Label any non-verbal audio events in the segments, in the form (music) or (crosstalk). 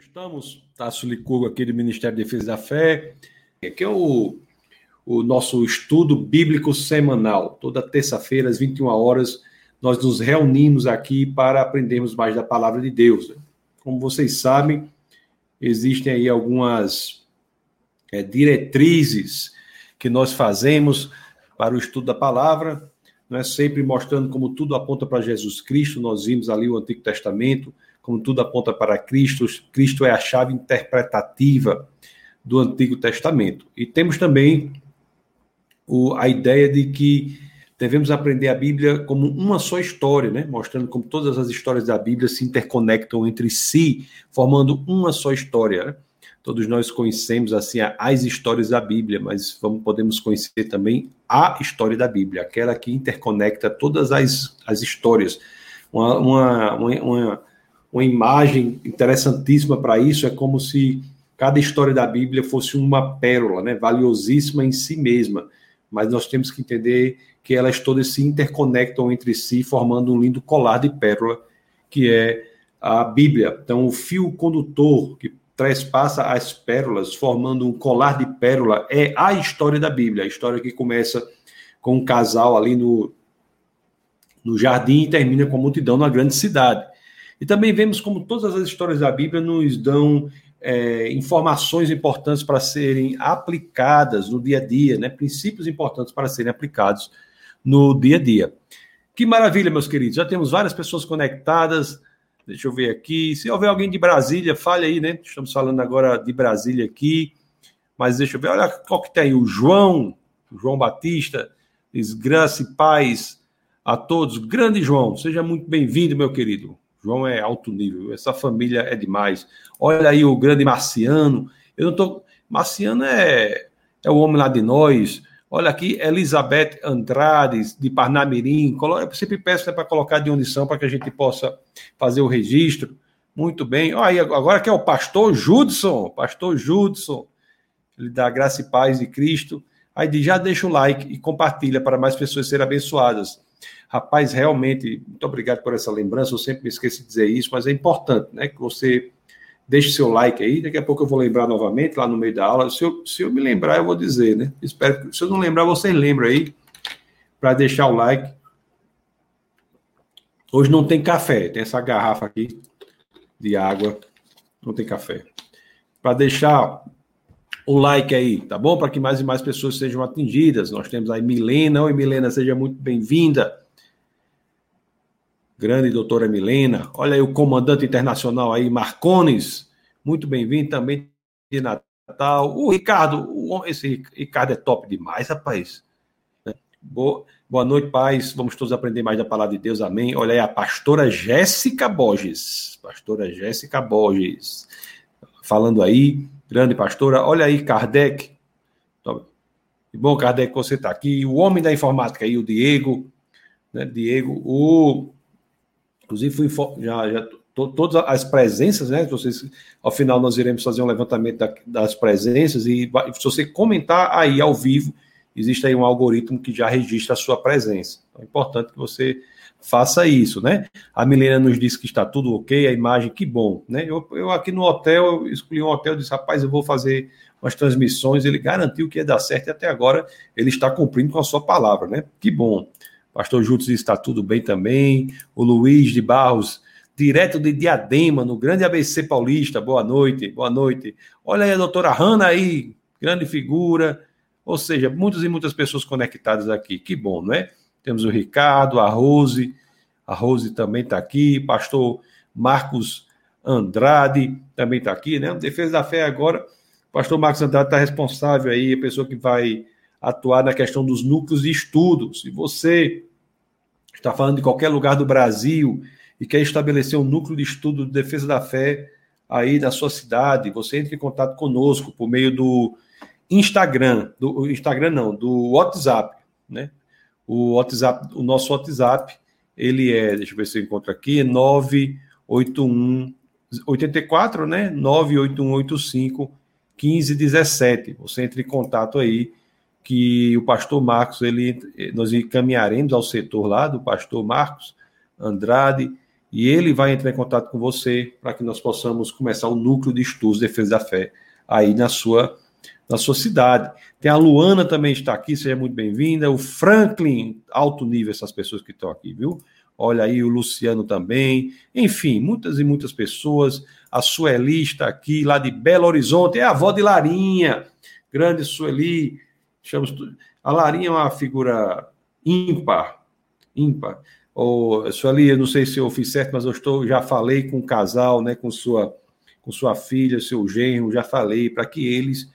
Estamos, Tasso Licurgo, aqui do Ministério da Defesa da Fé, que é o, o nosso estudo bíblico semanal. Toda terça-feira, às 21 horas, nós nos reunimos aqui para aprendermos mais da palavra de Deus. Como vocês sabem, existem aí algumas é, diretrizes que nós fazemos para o estudo da palavra, não é sempre mostrando como tudo aponta para Jesus Cristo. Nós vimos ali o Antigo Testamento, como tudo aponta para Cristo, Cristo é a chave interpretativa do Antigo Testamento. E temos também o, a ideia de que devemos aprender a Bíblia como uma só história, né? mostrando como todas as histórias da Bíblia se interconectam entre si, formando uma só história. Né? Todos nós conhecemos assim as histórias da Bíblia, mas vamos, podemos conhecer também a história da Bíblia, aquela que interconecta todas as, as histórias. Uma, uma, uma, uma imagem interessantíssima para isso, é como se cada história da Bíblia fosse uma pérola, né, valiosíssima em si mesma, mas nós temos que entender que elas todas se interconectam entre si, formando um lindo colar de pérola, que é a Bíblia. Então, o fio condutor que trespassa as pérolas, formando um colar de pérola, é a história da Bíblia, a história que começa com um casal ali no, no jardim e termina com a multidão na grande cidade. E também vemos como todas as histórias da Bíblia nos dão é, informações importantes para serem aplicadas no dia a dia, né? princípios importantes para serem aplicados no dia a dia. Que maravilha, meus queridos. Já temos várias pessoas conectadas. Deixa eu ver aqui. Se houver alguém de Brasília, fale aí, né? Estamos falando agora de Brasília aqui. Mas deixa eu ver. Olha qual que tem aí. O João, o João Batista, diz graça e paz a todos. Grande João, seja muito bem-vindo, meu querido. João é alto nível, essa família é demais. Olha aí o grande Marciano. Eu não tô. Marciano é, é o homem lá de nós. Olha aqui, Elizabeth Andrade, de Parnamirim. Eu sempre peço né, para colocar de onde são, para que a gente possa fazer o registro. Muito bem. Olha aí, agora que é o pastor Judson, pastor Judson, ele dá graça e paz de Cristo. Aí já deixa o like e compartilha para mais pessoas serem abençoadas. Rapaz, realmente, muito obrigado por essa lembrança. Eu sempre me esqueço de dizer isso, mas é importante, né? Que você deixe seu like aí. Daqui a pouco eu vou lembrar novamente lá no meio da aula. Se eu, se eu me lembrar, eu vou dizer, né? Espero que, se eu não lembrar, vocês lembram aí para deixar o like. Hoje não tem café, tem essa garrafa aqui de água, não tem café. Para deixar o like aí, tá bom? Para que mais e mais pessoas sejam atingidas. Nós temos aí Milena. Oi, Milena, seja muito bem-vinda grande doutora Milena. Olha aí o comandante internacional aí, Marcones. Muito bem-vindo também de Natal. O Ricardo, esse Ricardo é top demais, rapaz. Boa, boa noite, paz. Vamos todos aprender mais da palavra de Deus. Amém. Olha aí a pastora Jéssica Borges. Pastora Jéssica Borges. Falando aí, grande pastora. Olha aí, Kardec. Que bom, Kardec, você está aqui. O homem da informática aí, o Diego. Né? Diego, o Inclusive, fui, já, já to, todas as presenças, né? Vocês, ao final, nós iremos fazer um levantamento da, das presenças e se você comentar aí ao vivo, existe aí um algoritmo que já registra a sua presença. Então, é importante que você faça isso, né? A Milena nos disse que está tudo ok, a imagem, que bom, né? Eu, eu aqui no hotel, escolhi um hotel, disse, rapaz, eu vou fazer umas transmissões, ele garantiu que ia dar certo e até agora ele está cumprindo com a sua palavra, né? Que bom. Pastor Júlio está tudo bem também. O Luiz de Barros, direto de Diadema, no grande ABC Paulista. Boa noite, boa noite. Olha aí a doutora Hanna aí, grande figura. Ou seja, muitas e muitas pessoas conectadas aqui. Que bom, não é? Temos o Ricardo, a Rose. A Rose também está aqui. Pastor Marcos Andrade também está aqui, né? Defesa da Fé agora. Pastor Marcos Andrade está responsável aí, a pessoa que vai atuar na questão dos núcleos de estudo. Se você está falando de qualquer lugar do Brasil e quer estabelecer um núcleo de estudo de defesa da fé aí na sua cidade, você entra em contato conosco por meio do Instagram, do Instagram não, do WhatsApp, né? O WhatsApp, o nosso WhatsApp, ele é, deixa eu ver se eu encontro aqui, 981 84, né? 98185 1517. Você entra em contato aí que o pastor Marcos, ele, nós encaminharemos ao setor lá do pastor Marcos Andrade, e ele vai entrar em contato com você para que nós possamos começar o núcleo de estudos de defesa da fé aí na sua na sua cidade. Tem a Luana também está aqui, seja muito bem-vinda. O Franklin, alto nível essas pessoas que estão aqui, viu? Olha aí o Luciano também. Enfim, muitas e muitas pessoas. A Sueli está aqui, lá de Belo Horizonte. É a avó de Larinha. Grande Sueli. Chamamos... A Larinha é uma figura ímpar. Ímpar. Oh, Sueli, eu não sei se eu fiz certo, mas eu estou, já falei com o casal, né, com sua, com sua filha, seu genro, já falei para que eles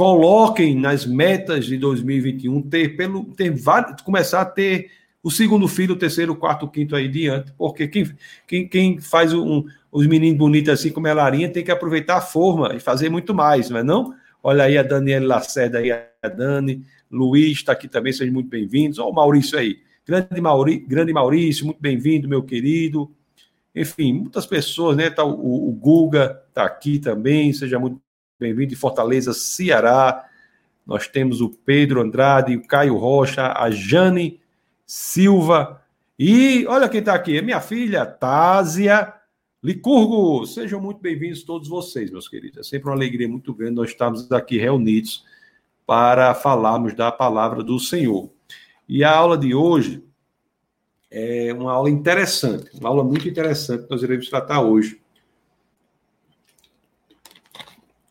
coloquem nas metas de 2021 ter pelo ter vários, começar a ter o segundo filho, o terceiro, o quarto, o quinto aí diante, porque quem, quem, quem faz um, os meninos bonitos assim como a Larinha tem que aproveitar a forma e fazer muito mais, não é não? Olha aí a Daniela Lacerda aí, a Dani, Luiz está aqui também, sejam muito bem-vindos. Olha o Maurício aí, grande, Mauri, grande Maurício, muito bem-vindo, meu querido. Enfim, muitas pessoas, né? Tá, o, o Guga está aqui também, seja muito bem-vindo de Fortaleza, Ceará. Nós temos o Pedro Andrade, o Caio Rocha, a Jane Silva. E olha quem está aqui, é minha filha, Tásia Licurgo. Sejam muito bem-vindos todos vocês, meus queridos. É sempre uma alegria muito grande nós estarmos aqui reunidos para falarmos da palavra do Senhor. E a aula de hoje é uma aula interessante, uma aula muito interessante que nós iremos tratar hoje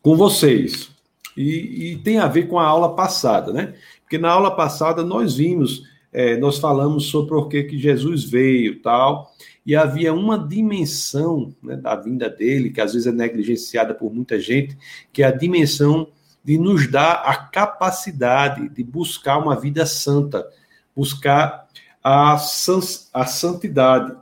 com vocês. E, e, tem a ver com a aula passada, né? Porque na aula passada nós vimos, é, nós falamos sobre por que, Jesus veio tal, e havia uma dimensão né, da vinda dele, que às vezes é negligenciada por muita gente, que é a dimensão de nos dar a capacidade de buscar uma vida santa, buscar a, a santidade.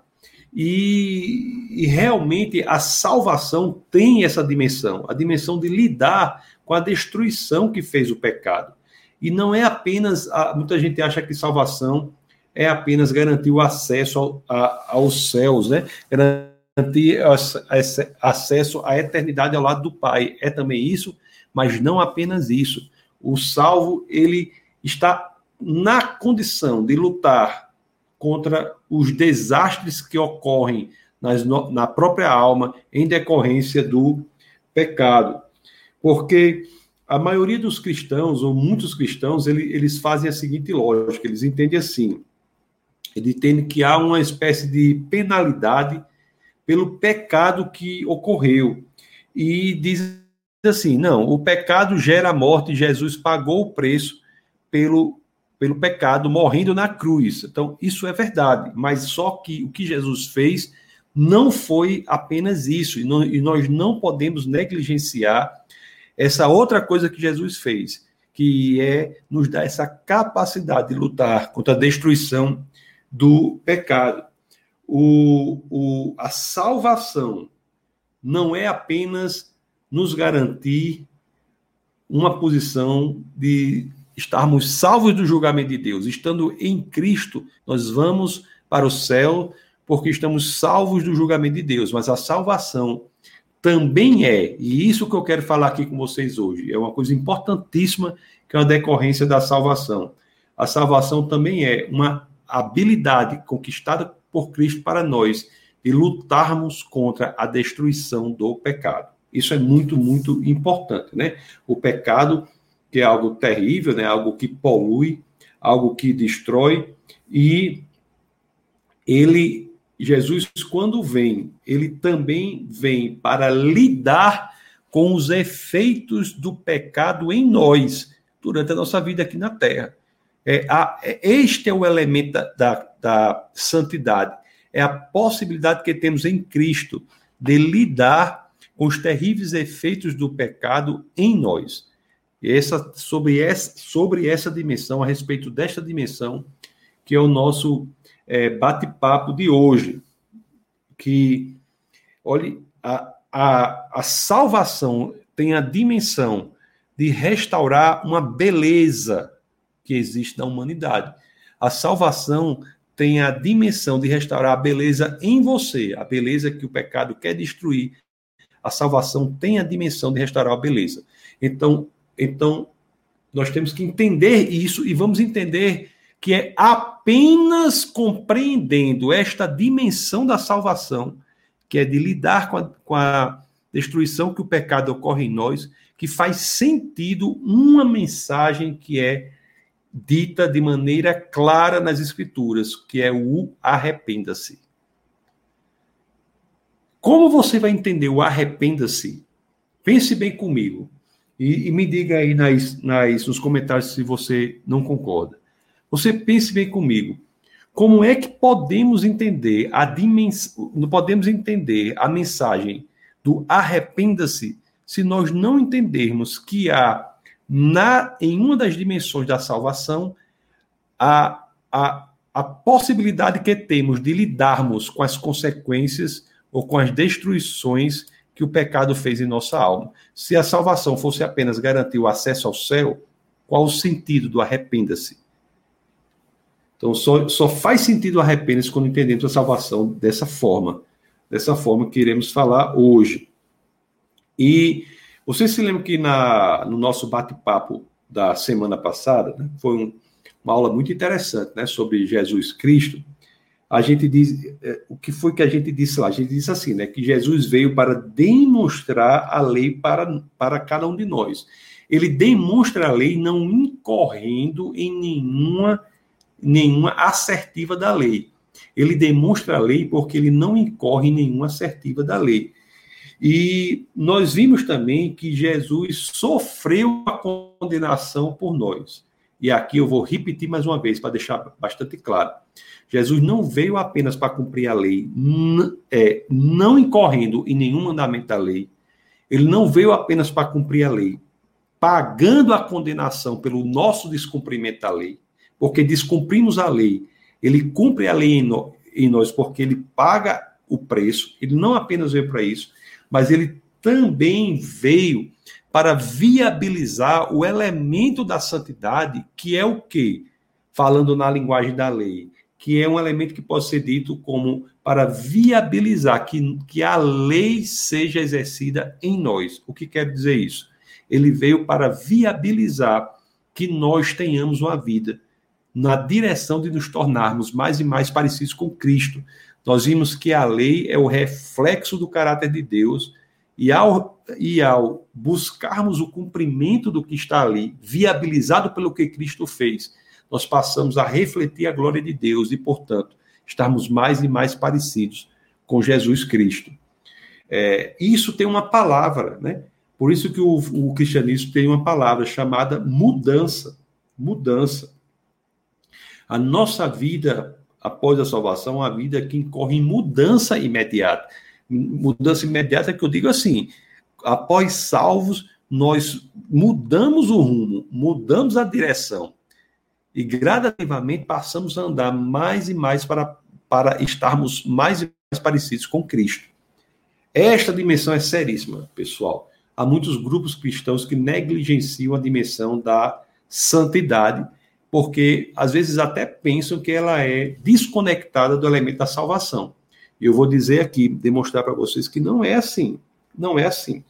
E, e, realmente a salvação tem essa dimensão, a dimensão de lidar com a destruição que fez o pecado. E não é apenas, a, muita gente acha que salvação é apenas garantir o acesso ao, a, aos céus, né? Garantir acesso à eternidade ao lado do Pai. É também isso, mas não apenas isso. O salvo, ele está na condição de lutar contra os desastres que ocorrem nas, na própria alma em decorrência do pecado. Porque a maioria dos cristãos, ou muitos cristãos, eles, eles fazem a seguinte lógica: eles entendem assim. Eles entendem que há uma espécie de penalidade pelo pecado que ocorreu. E diz assim: não, o pecado gera morte, Jesus pagou o preço pelo pelo pecado, morrendo na cruz. Então, isso é verdade, mas só que o que Jesus fez não foi apenas isso, e, não, e nós não podemos negligenciar essa outra coisa que Jesus fez, que é nos dar essa capacidade de lutar contra a destruição do pecado. O, o, a salvação não é apenas nos garantir uma posição de estarmos salvos do julgamento de Deus. Estando em Cristo, nós vamos para o céu porque estamos salvos do julgamento de Deus. Mas a salvação também é, e isso que eu quero falar aqui com vocês hoje, é uma coisa importantíssima que é uma decorrência da salvação. A salvação também é uma habilidade conquistada por Cristo para nós de lutarmos contra a destruição do pecado. Isso é muito, muito importante, né? O pecado que é algo terrível, né? algo que polui, algo que destrói, e ele, Jesus, quando vem, ele também vem para lidar com os efeitos do pecado em nós, durante a nossa vida aqui na Terra. É, a, é, este é o elemento da, da, da santidade, é a possibilidade que temos em Cristo de lidar com os terríveis efeitos do pecado em nós essa, sobre, essa, sobre essa dimensão, a respeito desta dimensão, que é o nosso é, bate-papo de hoje. Que, olhe, a, a, a salvação tem a dimensão de restaurar uma beleza que existe na humanidade. A salvação tem a dimensão de restaurar a beleza em você, a beleza que o pecado quer destruir. A salvação tem a dimensão de restaurar a beleza. Então, então, nós temos que entender isso e vamos entender que é apenas compreendendo esta dimensão da salvação, que é de lidar com a, com a destruição que o pecado ocorre em nós, que faz sentido uma mensagem que é dita de maneira clara nas Escrituras, que é o arrependa-se. Como você vai entender o arrependa-se? Pense bem comigo e, e me diga aí nas, nas, nos comentários se você não concorda. Você pense bem comigo. Como é que podemos entender a dimensão, podemos entender a mensagem do arrependa-se se nós não entendermos que há na, em uma das dimensões da salvação a, a, a possibilidade que temos de lidarmos com as consequências ou com as destruições que o pecado fez em nossa alma. Se a salvação fosse apenas garantir o acesso ao céu, qual o sentido do arrependa-se? Então, só, só faz sentido arrependa-se quando entendemos a salvação dessa forma, dessa forma que iremos falar hoje. E você se lembra que na, no nosso bate-papo da semana passada, né, foi um, uma aula muito interessante né, sobre Jesus Cristo, a gente diz, é, o que foi que a gente disse lá? A gente disse assim, né, que Jesus veio para demonstrar a lei para, para cada um de nós. Ele demonstra a lei não incorrendo em nenhuma, nenhuma assertiva da lei. Ele demonstra a lei porque ele não incorre em nenhuma assertiva da lei. E nós vimos também que Jesus sofreu a condenação por nós. E aqui eu vou repetir mais uma vez para deixar bastante claro. Jesus não veio apenas para cumprir a lei, é, não incorrendo em nenhum mandamento da lei. Ele não veio apenas para cumprir a lei, pagando a condenação pelo nosso descumprimento da lei, porque descumprimos a lei. Ele cumpre a lei em, no, em nós porque ele paga o preço. Ele não apenas veio para isso, mas ele também veio para viabilizar o elemento da santidade, que é o quê? Falando na linguagem da lei, que é um elemento que pode ser dito como para viabilizar que, que a lei seja exercida em nós. O que quer dizer isso? Ele veio para viabilizar que nós tenhamos uma vida na direção de nos tornarmos mais e mais parecidos com Cristo. Nós vimos que a lei é o reflexo do caráter de Deus, e ao, e ao buscarmos o cumprimento do que está ali, viabilizado pelo que Cristo fez, nós passamos a refletir a glória de Deus e, portanto, estarmos mais e mais parecidos com Jesus Cristo. É, isso tem uma palavra, né? Por isso que o, o cristianismo tem uma palavra chamada mudança. Mudança. A nossa vida após a salvação é uma vida que incorre em mudança imediata. Mudança imediata que eu digo assim, após salvos, nós mudamos o rumo, mudamos a direção e gradativamente passamos a andar mais e mais para, para estarmos mais e mais parecidos com Cristo. Esta dimensão é seríssima, pessoal. Há muitos grupos cristãos que negligenciam a dimensão da santidade, porque às vezes até pensam que ela é desconectada do elemento da salvação. Eu vou dizer aqui, demonstrar para vocês que não é assim. Não é assim.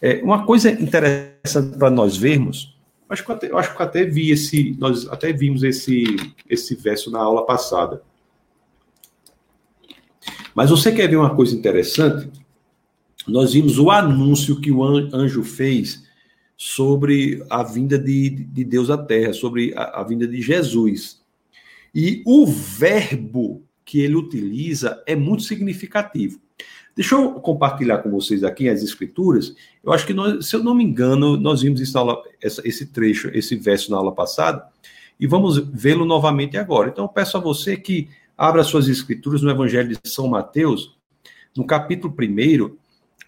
É, uma coisa interessante para nós vermos Acho que até, acho que até vi esse, nós até vimos esse, esse verso na aula passada. Mas você quer ver uma coisa interessante? Nós vimos o anúncio que o anjo fez sobre a vinda de, de Deus à Terra, sobre a, a vinda de Jesus. E o verbo que ele utiliza é muito significativo. Deixa eu compartilhar com vocês aqui as escrituras. Eu acho que, nós, se eu não me engano, nós vimos isso aula, essa, esse trecho, esse verso na aula passada, e vamos vê-lo novamente agora. Então, eu peço a você que abra suas escrituras no Evangelho de São Mateus, no capítulo 1,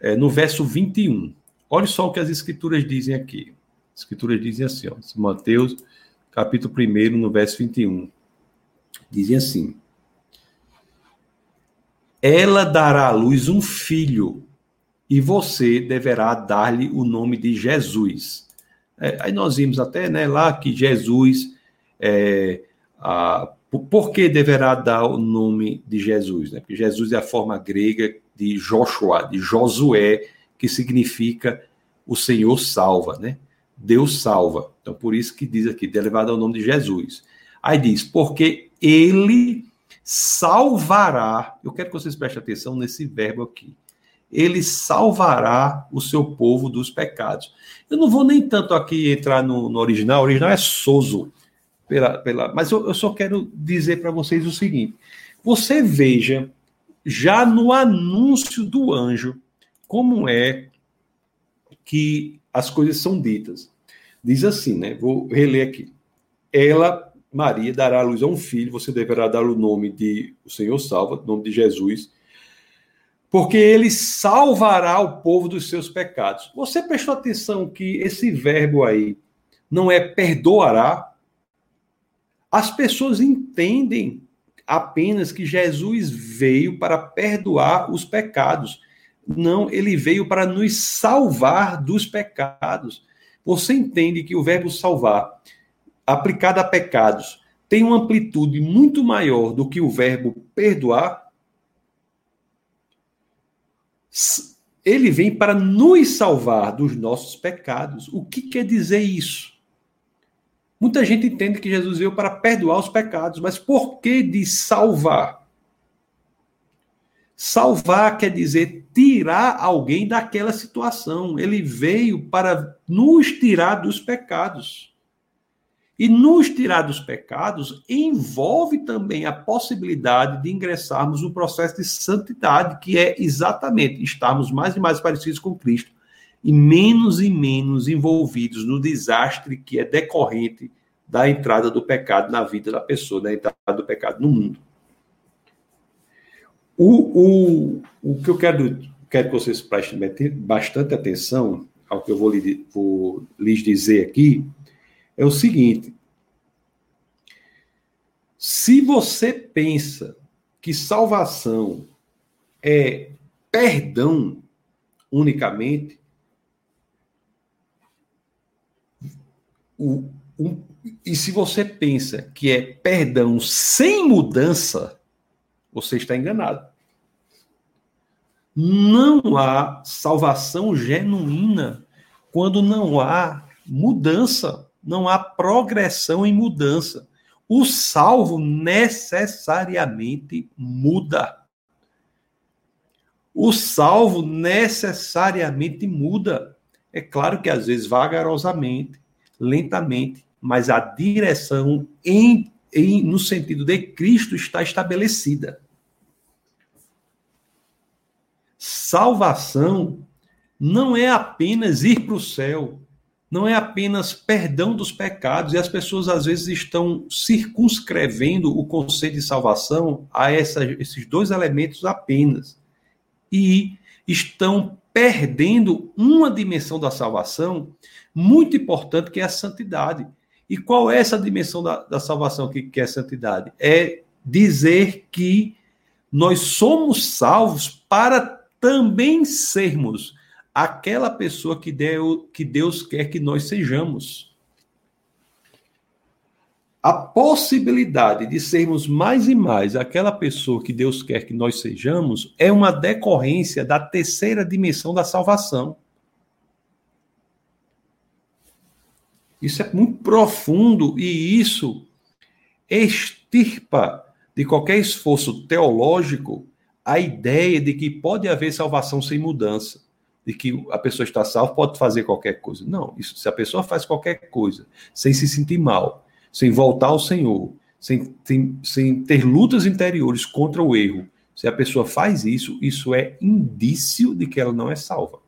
é, no verso 21. Olha só o que as escrituras dizem aqui. As escrituras dizem assim, ó, Mateus, capítulo 1, no verso 21. Dizem assim: ela dará à luz um filho, e você deverá dar-lhe o nome de Jesus. É, aí nós vimos até né, lá que Jesus, é, a, por que deverá dar o nome de Jesus? Né? Porque Jesus é a forma grega de Joshua, de Josué, que significa o Senhor salva, né? Deus salva. Então, por isso que diz aqui, elevado ao nome de Jesus. Aí diz, porque ele salvará. Eu quero que vocês prestem atenção nesse verbo aqui. Ele salvará o seu povo dos pecados. Eu não vou nem tanto aqui entrar no, no original, o original é soso. Pela, pela, mas eu, eu só quero dizer para vocês o seguinte: você veja, já no anúncio do anjo, como é que as coisas são ditas. Diz assim, né? Vou reler aqui. Ela, Maria, dará à luz a um filho, você deverá dar o nome de o Senhor salva, nome de Jesus, porque ele salvará o povo dos seus pecados. Você prestou atenção que esse verbo aí não é perdoará? As pessoas entendem apenas que Jesus veio para perdoar os pecados. Não, ele veio para nos salvar dos pecados. Você entende que o verbo salvar, aplicado a pecados, tem uma amplitude muito maior do que o verbo perdoar? Ele vem para nos salvar dos nossos pecados. O que quer dizer isso? Muita gente entende que Jesus veio para perdoar os pecados, mas por que de salvar? Salvar quer dizer tirar alguém daquela situação. Ele veio para nos tirar dos pecados. E nos tirar dos pecados envolve também a possibilidade de ingressarmos no processo de santidade, que é exatamente estarmos mais e mais parecidos com Cristo e menos e menos envolvidos no desastre que é decorrente da entrada do pecado na vida da pessoa, da entrada do pecado no mundo. O, o, o que eu quero, quero que vocês prestem bastante atenção ao que eu vou, vou lhes dizer aqui é o seguinte: se você pensa que salvação é perdão unicamente, o, e se você pensa que é perdão sem mudança, você está enganado. Não há salvação genuína quando não há mudança, não há progressão em mudança. O salvo necessariamente muda. O salvo necessariamente muda. É claro que às vezes vagarosamente, lentamente, mas a direção em, em, no sentido de Cristo está estabelecida. Salvação não é apenas ir para o céu, não é apenas perdão dos pecados, e as pessoas às vezes estão circunscrevendo o conceito de salvação a essa, esses dois elementos apenas. E estão perdendo uma dimensão da salvação muito importante, que é a santidade. E qual é essa dimensão da, da salvação que, que é a santidade? É dizer que nós somos salvos para também sermos aquela pessoa que, deu, que Deus quer que nós sejamos. A possibilidade de sermos mais e mais aquela pessoa que Deus quer que nós sejamos é uma decorrência da terceira dimensão da salvação. Isso é muito profundo e isso extirpa de qualquer esforço teológico a ideia de que pode haver salvação sem mudança, de que a pessoa está salva pode fazer qualquer coisa. Não, isso, se a pessoa faz qualquer coisa sem se sentir mal, sem voltar ao Senhor, sem, sem, sem ter lutas interiores contra o erro, se a pessoa faz isso, isso é indício de que ela não é salva.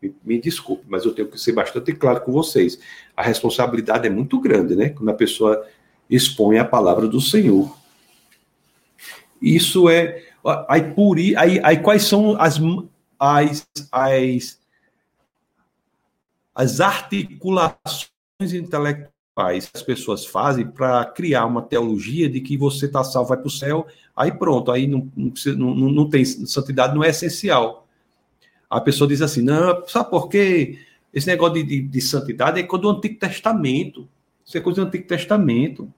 Me, me desculpe, mas eu tenho que ser bastante claro com vocês. A responsabilidade é muito grande, né? Quando a pessoa expõe a palavra do Senhor. Isso é. Aí, por, aí, aí quais são as, as, as, as articulações intelectuais que as pessoas fazem para criar uma teologia de que você está salvo, vai para o céu, aí pronto, aí não, não, não, tem santidade, não é essencial a pessoa diz assim: não, sabe por quê? Esse negócio de, de, de santidade é coisa do Antigo Testamento. Isso é coisa do Antigo Testamento. O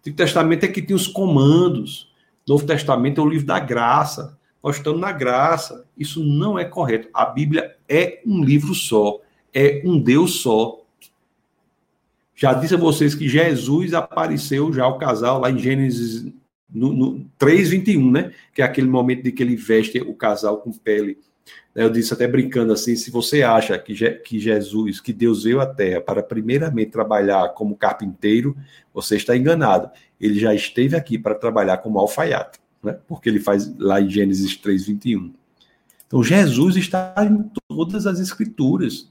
Antigo Testamento é que tem os comandos. O Novo Testamento é o livro da graça. Nós estamos na graça. Isso não é correto. A Bíblia é um livro só. É um Deus só. Já disse a vocês que Jesus apareceu já ao casal lá em Gênesis no, no 3:21, né? Que é aquele momento de que ele veste o casal com pele. Eu disse até brincando assim, se você acha que, Je que Jesus, que Deus veio à Terra para primeiramente trabalhar como carpinteiro, você está enganado. Ele já esteve aqui para trabalhar como alfaiate, né? Porque ele faz lá em Gênesis 3:21. Então Jesus está em todas as escrituras.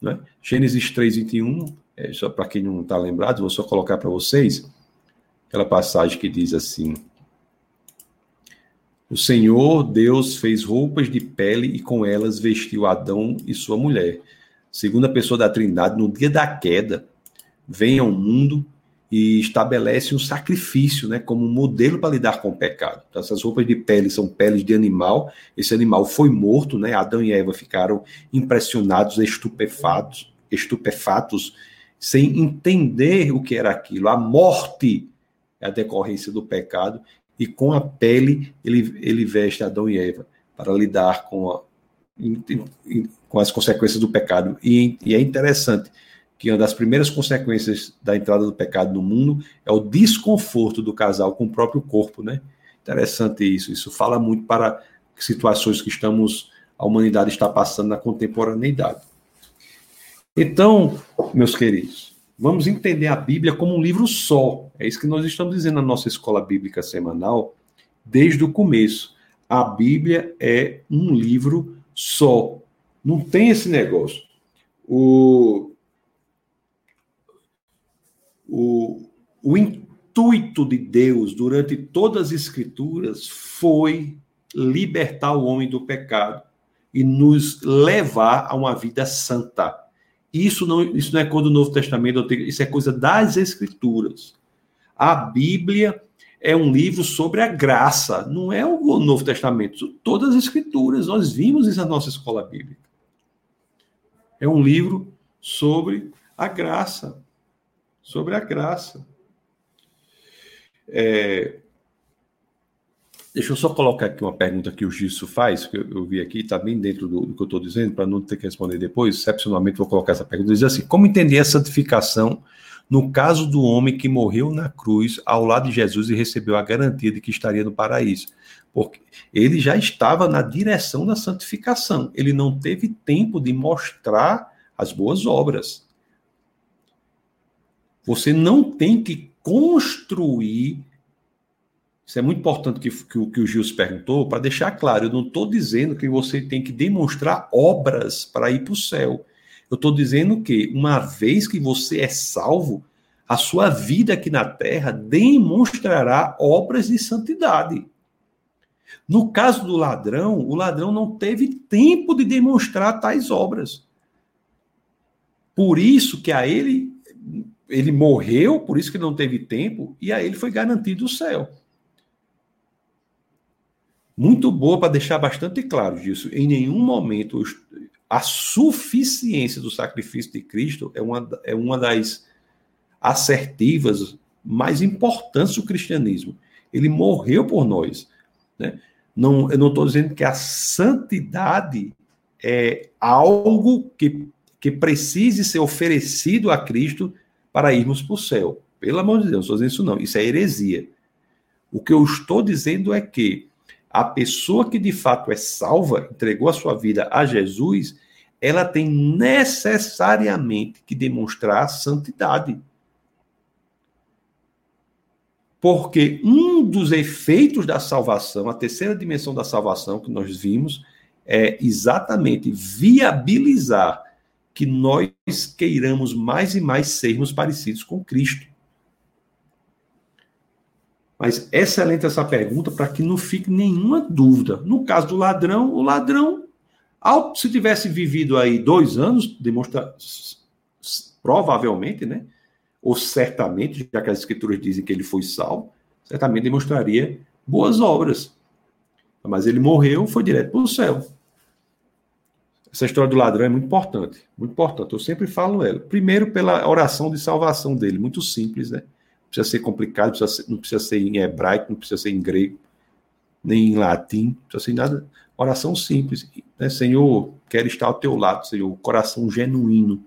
Né? Gênesis 3, 21, é, só para quem não está lembrado, vou só colocar para vocês aquela passagem que diz assim: O Senhor Deus fez roupas de pele e com elas vestiu Adão e sua mulher. Segunda pessoa da Trindade, no dia da queda, vem ao mundo e estabelece um sacrifício, né, como um modelo para lidar com o pecado. Então, essas roupas de pele são peles de animal. Esse animal foi morto, né? Adão e Eva ficaram impressionados, estupefatos, estupefatos, sem entender o que era aquilo. A morte é a decorrência do pecado e com a pele ele, ele veste Adão e Eva para lidar com, a, com as consequências do pecado. E, e é interessante que uma das primeiras consequências da entrada do pecado no mundo é o desconforto do casal com o próprio corpo, né? Interessante isso. Isso fala muito para situações que estamos a humanidade está passando na contemporaneidade. Então, meus queridos, vamos entender a Bíblia como um livro só. É isso que nós estamos dizendo na nossa escola bíblica semanal desde o começo. A Bíblia é um livro só. Não tem esse negócio. O o, o intuito de Deus durante todas as Escrituras foi libertar o homem do pecado e nos levar a uma vida santa. Isso não, isso não é coisa do Novo Testamento, isso é coisa das Escrituras. A Bíblia é um livro sobre a graça, não é o Novo Testamento, todas as Escrituras. Nós vimos isso na nossa escola bíblica. É um livro sobre a graça sobre a graça. É... Deixa eu só colocar aqui uma pergunta que o Gisso faz, que eu, vi aqui, está bem dentro do, do que eu estou dizendo, para não ter que responder depois. Excepcionalmente, vou colocar essa pergunta. Diz assim: Como entender a santificação no caso do homem que morreu na cruz ao lado de Jesus e recebeu a garantia de que estaria no paraíso? Porque ele já estava na direção da santificação, ele não teve tempo de mostrar as boas obras. Você não tem que construir. Isso é muito importante que, que, que o Gils perguntou, para deixar claro. Eu não estou dizendo que você tem que demonstrar obras para ir para o céu. Eu estou dizendo que, uma vez que você é salvo, a sua vida aqui na terra demonstrará obras de santidade. No caso do ladrão, o ladrão não teve tempo de demonstrar tais obras. Por isso que a ele ele morreu, por isso que não teve tempo, e a ele foi garantido o céu. Muito boa para deixar bastante claro disso. Em nenhum momento a suficiência do sacrifício de Cristo é uma, é uma das assertivas mais importantes do cristianismo. Ele morreu por nós. Né? Não, eu não estou dizendo que a santidade é algo que, que precise ser oferecido a Cristo para irmos para o céu. Pelo amor de Deus, não estou dizendo isso não. Isso é heresia. O que eu estou dizendo é que a pessoa que de fato é salva, entregou a sua vida a Jesus, ela tem necessariamente que demonstrar santidade. Porque um dos efeitos da salvação, a terceira dimensão da salvação que nós vimos, é exatamente viabilizar que nós queiramos mais e mais sermos parecidos com Cristo. Mas excelente essa pergunta para que não fique nenhuma dúvida. No caso do ladrão, o ladrão, ao, se tivesse vivido aí dois anos, demonstra provavelmente, né? Ou certamente, já que as escrituras dizem que ele foi salvo, certamente demonstraria boas obras. Mas ele morreu, foi direto para o céu. Essa história do ladrão é muito importante, muito importante. Eu sempre falo ela. Primeiro, pela oração de salvação dele, muito simples, né? Não precisa ser complicado, precisa ser, não precisa ser em hebraico, não precisa ser em grego, nem em latim, não precisa ser em nada. Oração simples, né? Senhor, quero estar ao teu lado, Senhor, coração genuíno.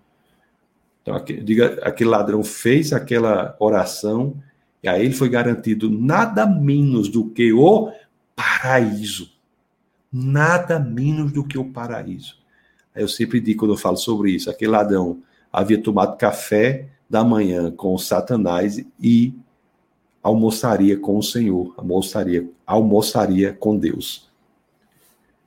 Então, diga, aquele ladrão fez aquela oração e a ele foi garantido nada menos do que o paraíso. Nada menos do que o paraíso. Eu sempre digo quando eu falo sobre isso, aquele ladrão havia tomado café da manhã com Satanás e almoçaria com o Senhor, almoçaria, almoçaria com Deus.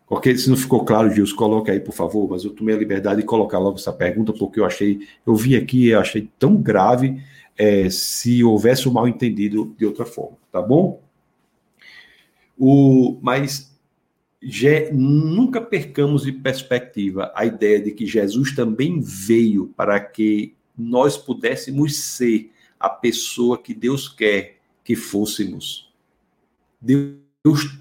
Porque se não ficou claro, Gilson, coloque aí, por favor, mas eu tomei a liberdade de colocar logo essa pergunta, porque eu achei, eu vi aqui, eu achei tão grave é, se houvesse um mal entendido de outra forma, tá bom? O, mas je, nunca percamos de perspectiva a ideia de que Jesus também veio para que nós pudéssemos ser a pessoa que Deus quer que fôssemos. Deus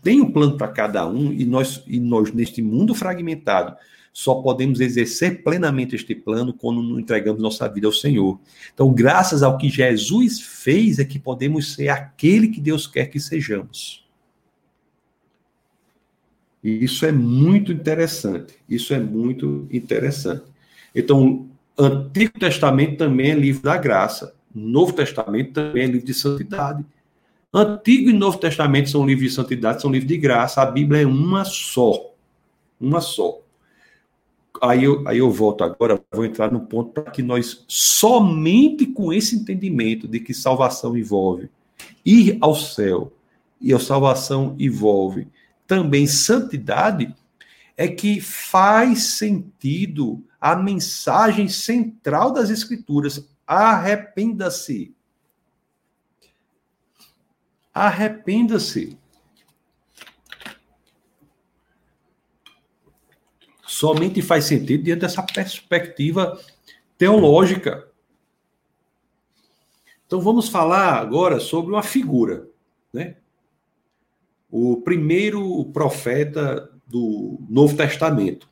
tem um plano para cada um e nós, e nós, neste mundo fragmentado, só podemos exercer plenamente este plano quando entregamos nossa vida ao Senhor. Então, graças ao que Jesus fez, é que podemos ser aquele que Deus quer que sejamos. E isso é muito interessante. Isso é muito interessante. Então, Antigo Testamento também é livro da graça. Novo Testamento também é livro de santidade. Antigo e Novo Testamento são livros de santidade, são livros de graça. A Bíblia é uma só. Uma só. Aí eu, aí eu volto agora, vou entrar no ponto para que nós, somente com esse entendimento de que salvação envolve ir ao céu e a salvação envolve também santidade, é que faz sentido a mensagem central das Escrituras: arrependa-se. Arrependa-se. Somente faz sentido diante dessa perspectiva teológica. Então vamos falar agora sobre uma figura, né? O primeiro profeta do Novo Testamento.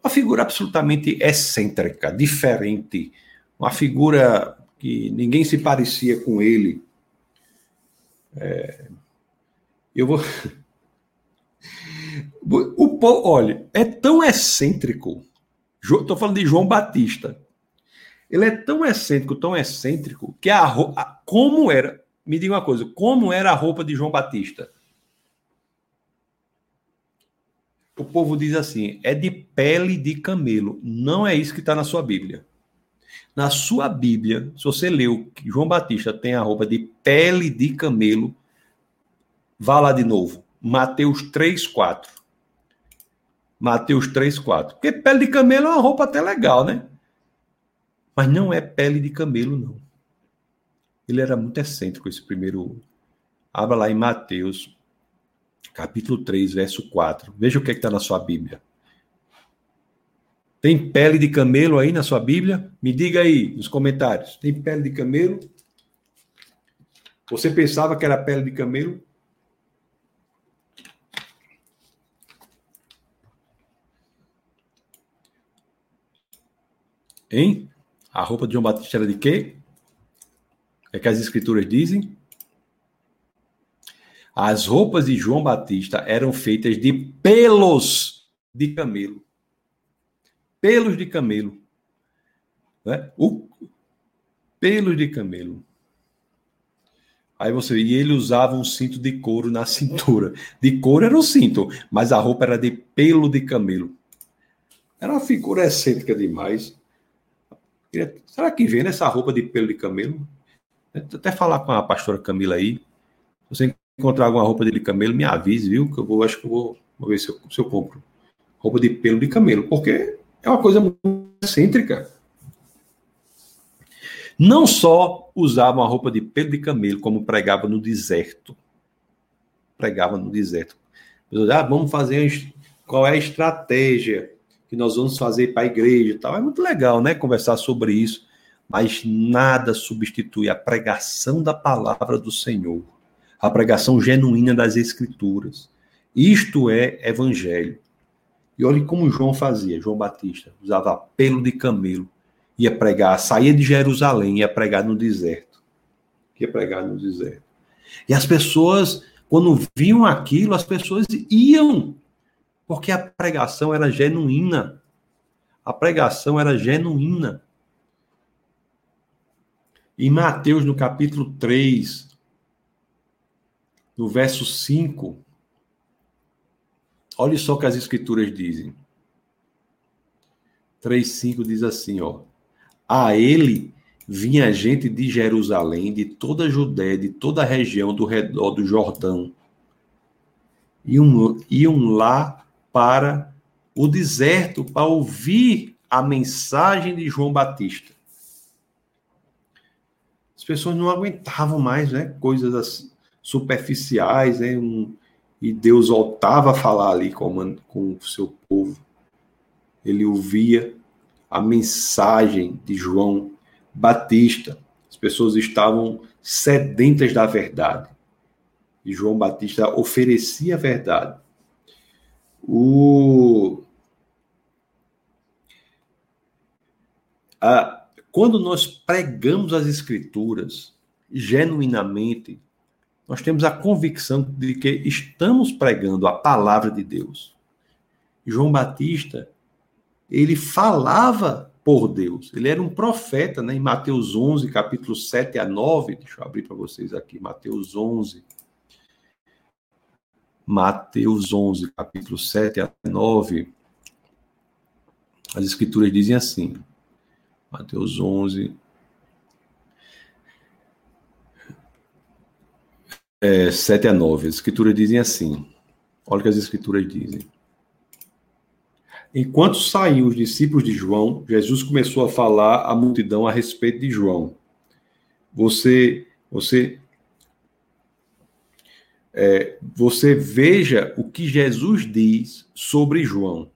Uma figura absolutamente excêntrica, diferente, uma figura que ninguém se parecia com ele. É... Eu vou. (laughs) O povo, olha, é tão excêntrico. Estou falando de João Batista. Ele é tão excêntrico, tão excêntrico, que a, como era. Me diga uma coisa, como era a roupa de João Batista? O povo diz assim: é de pele de camelo. Não é isso que está na sua Bíblia. Na sua Bíblia, se você leu que João Batista tem a roupa de pele de camelo, vá lá de novo. Mateus 3, 4. Mateus 3, 4. Porque pele de camelo é uma roupa até legal, né? Mas não é pele de camelo, não. Ele era muito excêntrico, esse primeiro. Abra lá em Mateus, capítulo 3, verso 4. Veja o que é está na sua Bíblia. Tem pele de camelo aí na sua Bíblia? Me diga aí nos comentários. Tem pele de camelo? Você pensava que era pele de camelo? Hein? A roupa de João Batista era de quê? É que as escrituras dizem? As roupas de João Batista eram feitas de pelos de camelo. Pelos de camelo. Né? O pelos de camelo. Aí você e ele usava um cinto de couro na cintura. De couro era o cinto, mas a roupa era de pelo de camelo. Era uma figura excêntrica demais. Será que vem nessa roupa de pelo de camelo? Até falar com a pastora Camila aí. Se você encontrar alguma roupa de camelo, me avise, viu? Que eu vou, acho que eu vou, vou ver se eu, se eu compro. Roupa de pelo de camelo, porque é uma coisa muito excêntrica. Não só usava uma roupa de pelo de camelo, como pregava no deserto. Pregava no deserto. Ah, vamos fazer qual é a estratégia que nós vamos fazer para a igreja e tal. É muito legal, né? Conversar sobre isso, mas nada substitui a pregação da palavra do Senhor, a pregação genuína das Escrituras. Isto é evangelho. E olhe como João fazia, João Batista, usava pelo de camelo, ia pregar, saía de Jerusalém, ia pregar no deserto. Ia pregar no deserto. E as pessoas, quando viam aquilo, as pessoas iam porque a pregação era genuína. A pregação era genuína. Em Mateus, no capítulo 3, no verso 5, olha só o que as escrituras dizem. 3,5 diz assim, ó. A ele vinha gente de Jerusalém, de toda a Judéia, de toda a região do redor do Jordão. Iam, iam lá para o deserto para ouvir a mensagem de João Batista. As pessoas não aguentavam mais, né? Coisas superficiais, né? Um, e Deus voltava a falar ali com, com o seu povo. Ele ouvia a mensagem de João Batista. As pessoas estavam sedentas da verdade. E João Batista oferecia a verdade. O... A... Quando nós pregamos as Escrituras genuinamente, nós temos a convicção de que estamos pregando a palavra de Deus. João Batista, ele falava por Deus. Ele era um profeta, né? Em Mateus 11, capítulo 7 a 9, deixa eu abrir para vocês aqui, Mateus 11. Mateus 11, capítulo 7 a 9. As escrituras dizem assim. Mateus 11, é, 7 a 9. As escrituras dizem assim. Olha o que as escrituras dizem. Enquanto saíam os discípulos de João, Jesus começou a falar à multidão a respeito de João. Você, você, é, você veja o que Jesus diz sobre João.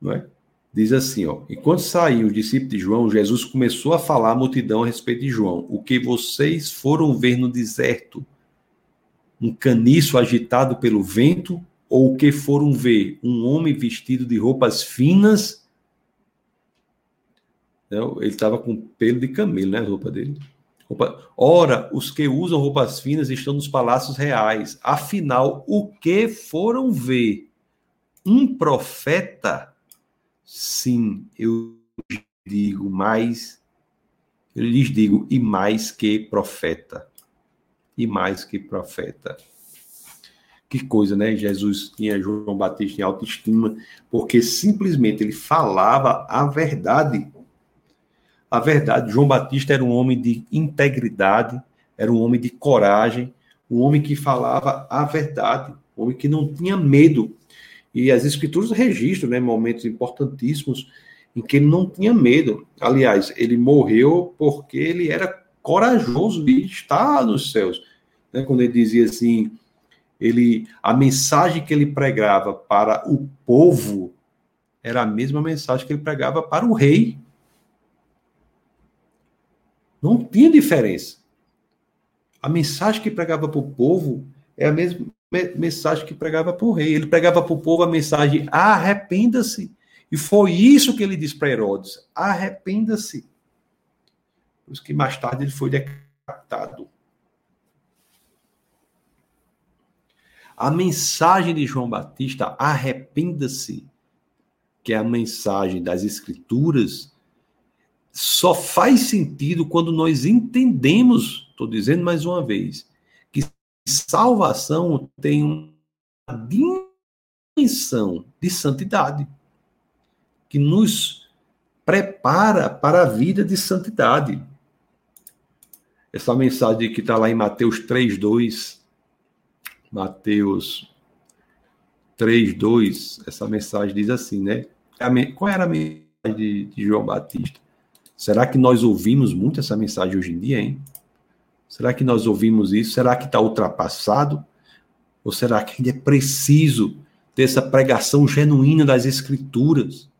Não é? Diz assim, ó, enquanto saíam os discípulos de João, Jesus começou a falar à multidão a respeito de João. O que vocês foram ver no deserto? Um caniço agitado pelo vento ou o que foram ver um homem vestido de roupas finas. Ele estava com pelo de camelo, né? A roupa dele. Ora, os que usam roupas finas estão nos palácios reais. Afinal, o que foram ver? Um profeta? Sim, eu digo mais. Eu lhes digo, e mais que profeta. E mais que profeta. Que coisa, né? Jesus tinha João Batista em autoestima, porque simplesmente ele falava a verdade. A verdade. João Batista era um homem de integridade, era um homem de coragem, um homem que falava a verdade, um homem que não tinha medo. E as escrituras registram né, momentos importantíssimos em que ele não tinha medo. Aliás, ele morreu porque ele era corajoso de estar nos céus. Né? Quando ele dizia assim, ele a mensagem que ele pregava para o povo era a mesma mensagem que ele pregava para o rei. Não tinha diferença. A mensagem que pregava para o povo é a mesma mensagem que pregava para o rei. Ele pregava para o povo a mensagem: arrependa-se. E foi isso que ele disse para Herodes: arrependa-se. Por isso que mais tarde ele foi decapitado. A mensagem de João Batista, arrependa-se, que é a mensagem das Escrituras, só faz sentido quando nós entendemos, estou dizendo mais uma vez, salvação tem uma dimensão de santidade, que nos prepara para a vida de santidade. Essa mensagem que está lá em Mateus 3, 2, Mateus 3, 2, essa mensagem diz assim, né? Qual era a mensagem de, de João Batista? Será que nós ouvimos muito essa mensagem hoje em dia, hein? Será que nós ouvimos isso? Será que está ultrapassado? Ou será que ainda é preciso ter essa pregação genuína das Escrituras?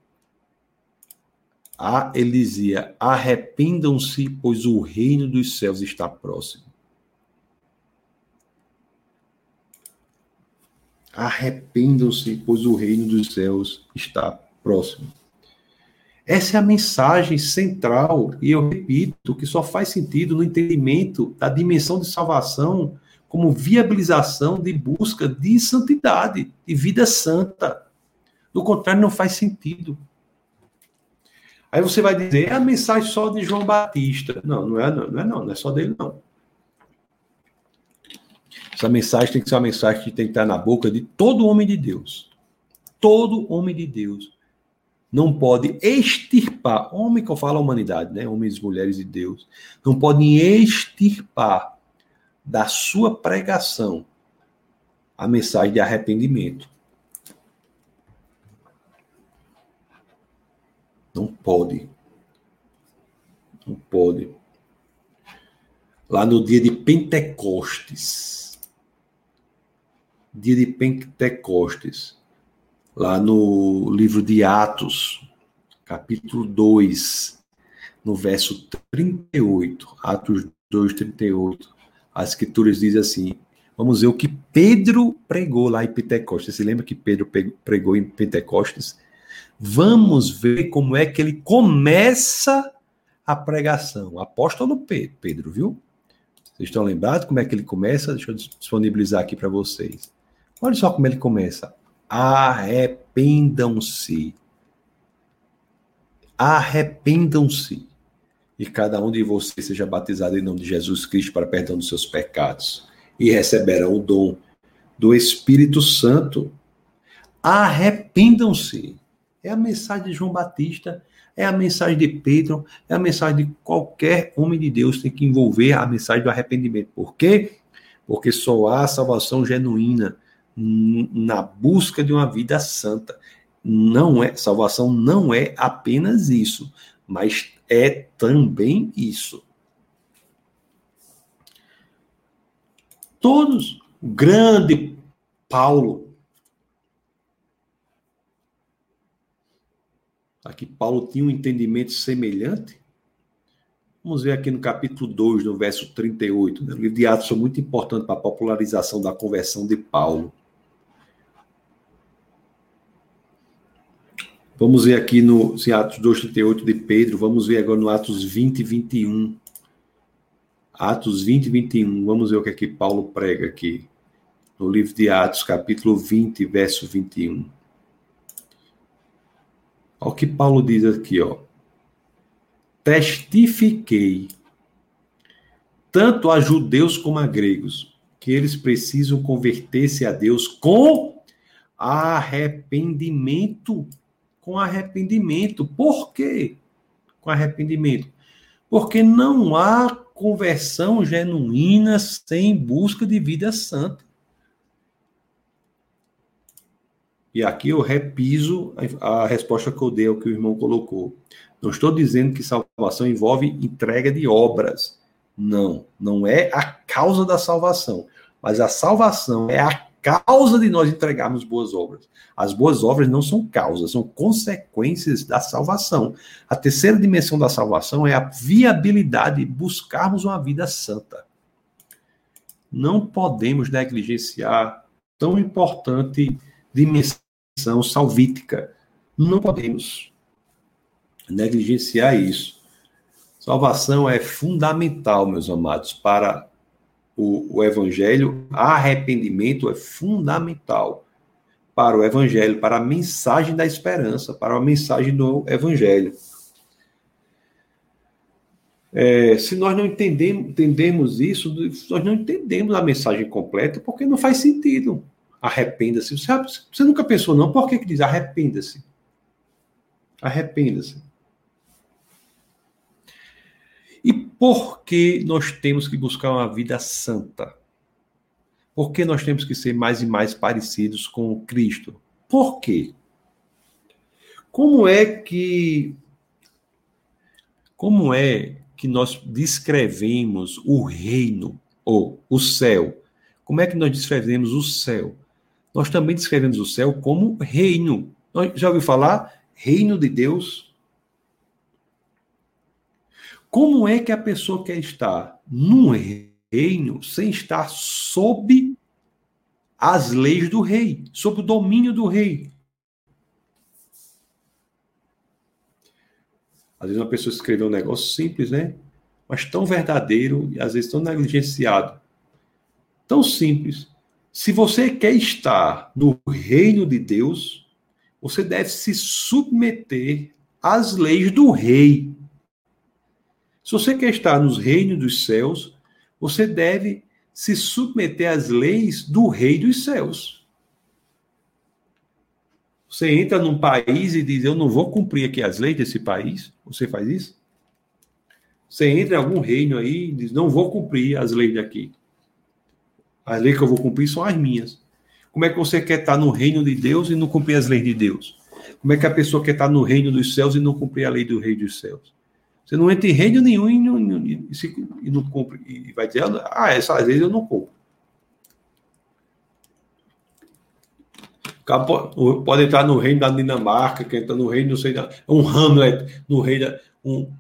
Ah, ele dizia: arrependam-se, pois o reino dos céus está próximo. Arrependam-se, pois o reino dos céus está próximo. Essa é a mensagem central, e eu repito, que só faz sentido no entendimento da dimensão de salvação como viabilização de busca de santidade, de vida santa. Do contrário, não faz sentido. Aí você vai dizer, é a mensagem só de João Batista. Não, não é não, não é não, não é só dele não. Essa mensagem tem que ser uma mensagem que tem que estar na boca de todo homem de Deus. Todo homem de Deus não pode extirpar, homem que eu falo a humanidade, né? Homens e mulheres de Deus, não podem extirpar da sua pregação a mensagem de arrependimento. Não pode. Não pode. Lá no dia de Pentecostes. Dia de Pentecostes. Lá no livro de Atos, capítulo 2, no verso 38. Atos 2, 38. As escrituras dizem assim: Vamos ver o que Pedro pregou lá em Pentecostes. Você lembra que Pedro pregou em Pentecostes? Vamos ver como é que ele começa a pregação. Apóstolo Pedro, viu? Vocês estão lembrados como é que ele começa? Deixa eu disponibilizar aqui para vocês. Olha só como ele começa. Arrependam-se. Arrependam-se. E cada um de vocês seja batizado em nome de Jesus Cristo para perdão dos seus pecados. E receberão o dom do Espírito Santo. Arrependam-se. É a mensagem de João Batista, é a mensagem de Pedro, é a mensagem de qualquer homem de Deus tem que envolver a mensagem do arrependimento. Por quê? Porque só há salvação genuína na busca de uma vida santa. Não é salvação não é apenas isso, mas é também isso. Todos, o grande Paulo, Aqui Paulo tinha um entendimento semelhante. Vamos ver aqui no capítulo 2, no verso 38. Né? O livro de Atos foi muito importante para a popularização da conversão de Paulo. Vamos ver aqui no em Atos 2,38 de Pedro. Vamos ver agora no Atos 20, 21. Atos 20, 21. Vamos ver o que é que Paulo prega aqui. No livro de Atos, capítulo 20, verso 21. Olha o que Paulo diz aqui, ó. Testifiquei, tanto a judeus como a gregos, que eles precisam converter-se a Deus com arrependimento. Com arrependimento. Por quê? Com arrependimento. Porque não há conversão genuína sem busca de vida santa. E aqui eu repiso a, resposta que eu dei ao que o irmão colocou. Não estou dizendo que salvação envolve entrega de obras. Não, não é a causa da salvação. Mas a salvação é a causa de nós entregarmos boas obras. As boas obras não são causas, são consequências da salvação. A terceira dimensão da salvação é a viabilidade de buscarmos uma vida santa. Não podemos negligenciar tão importante dimensão salvítica. Não podemos negligenciar isso. Salvação é fundamental, meus amados, para o, o evangelho. Arrependimento é fundamental para o evangelho, para a mensagem da esperança, para a mensagem do evangelho. É, se nós não entendemos, entendemos isso, nós não entendemos a mensagem completa, porque não faz sentido arrependa-se. Você, você, nunca pensou, não? Por que, que diz arrependa-se? Arrependa-se. E por que nós temos que buscar uma vida santa? Por que nós temos que ser mais e mais parecidos com Cristo? Por quê? Como é que como é que nós descrevemos o reino ou o céu? Como é que nós descrevemos o céu? nós também descrevemos o céu como reino. Já ouviu falar? Reino de Deus. Como é que a pessoa quer estar num reino sem estar sob as leis do rei, sob o domínio do rei? Às vezes uma pessoa escreveu um negócio simples, né? Mas tão verdadeiro e às vezes tão negligenciado. Tão simples. Se você quer estar no reino de Deus, você deve se submeter as leis do rei. Se você quer estar nos reinos dos céus, você deve se submeter às leis do rei dos céus. Você entra num país e diz: Eu não vou cumprir aqui as leis desse país. Você faz isso? Você entra em algum reino aí e diz: Não vou cumprir as leis daqui. As leis que eu vou cumprir são as minhas. Como é que você quer estar no reino de Deus e não cumprir as leis de Deus? Como é que a pessoa quer estar no reino dos céus e não cumprir a lei do rei dos céus? Você não entra em reino nenhum e não, e, e não cumpre. E vai dizer, ah, essas leis eu não cumpro. Pode, entrar no reino da Dinamarca, que entra no reino, não sei, um Hamlet, no reino. Um,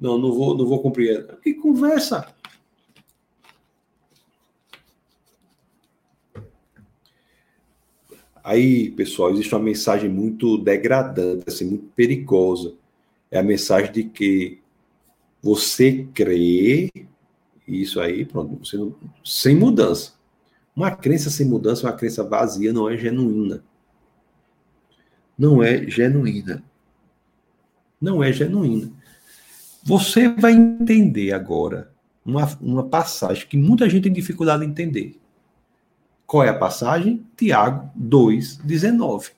não, não vou, não vou cumprir. Que conversa! Aí, pessoal, existe uma mensagem muito degradante, assim, muito perigosa. É a mensagem de que você crê, isso aí, pronto, você sem mudança. Uma crença sem mudança, uma crença vazia, não é genuína. Não é genuína. Não é genuína. Você vai entender agora uma, uma passagem que muita gente tem dificuldade de entender. Qual é a passagem? Tiago 2,19.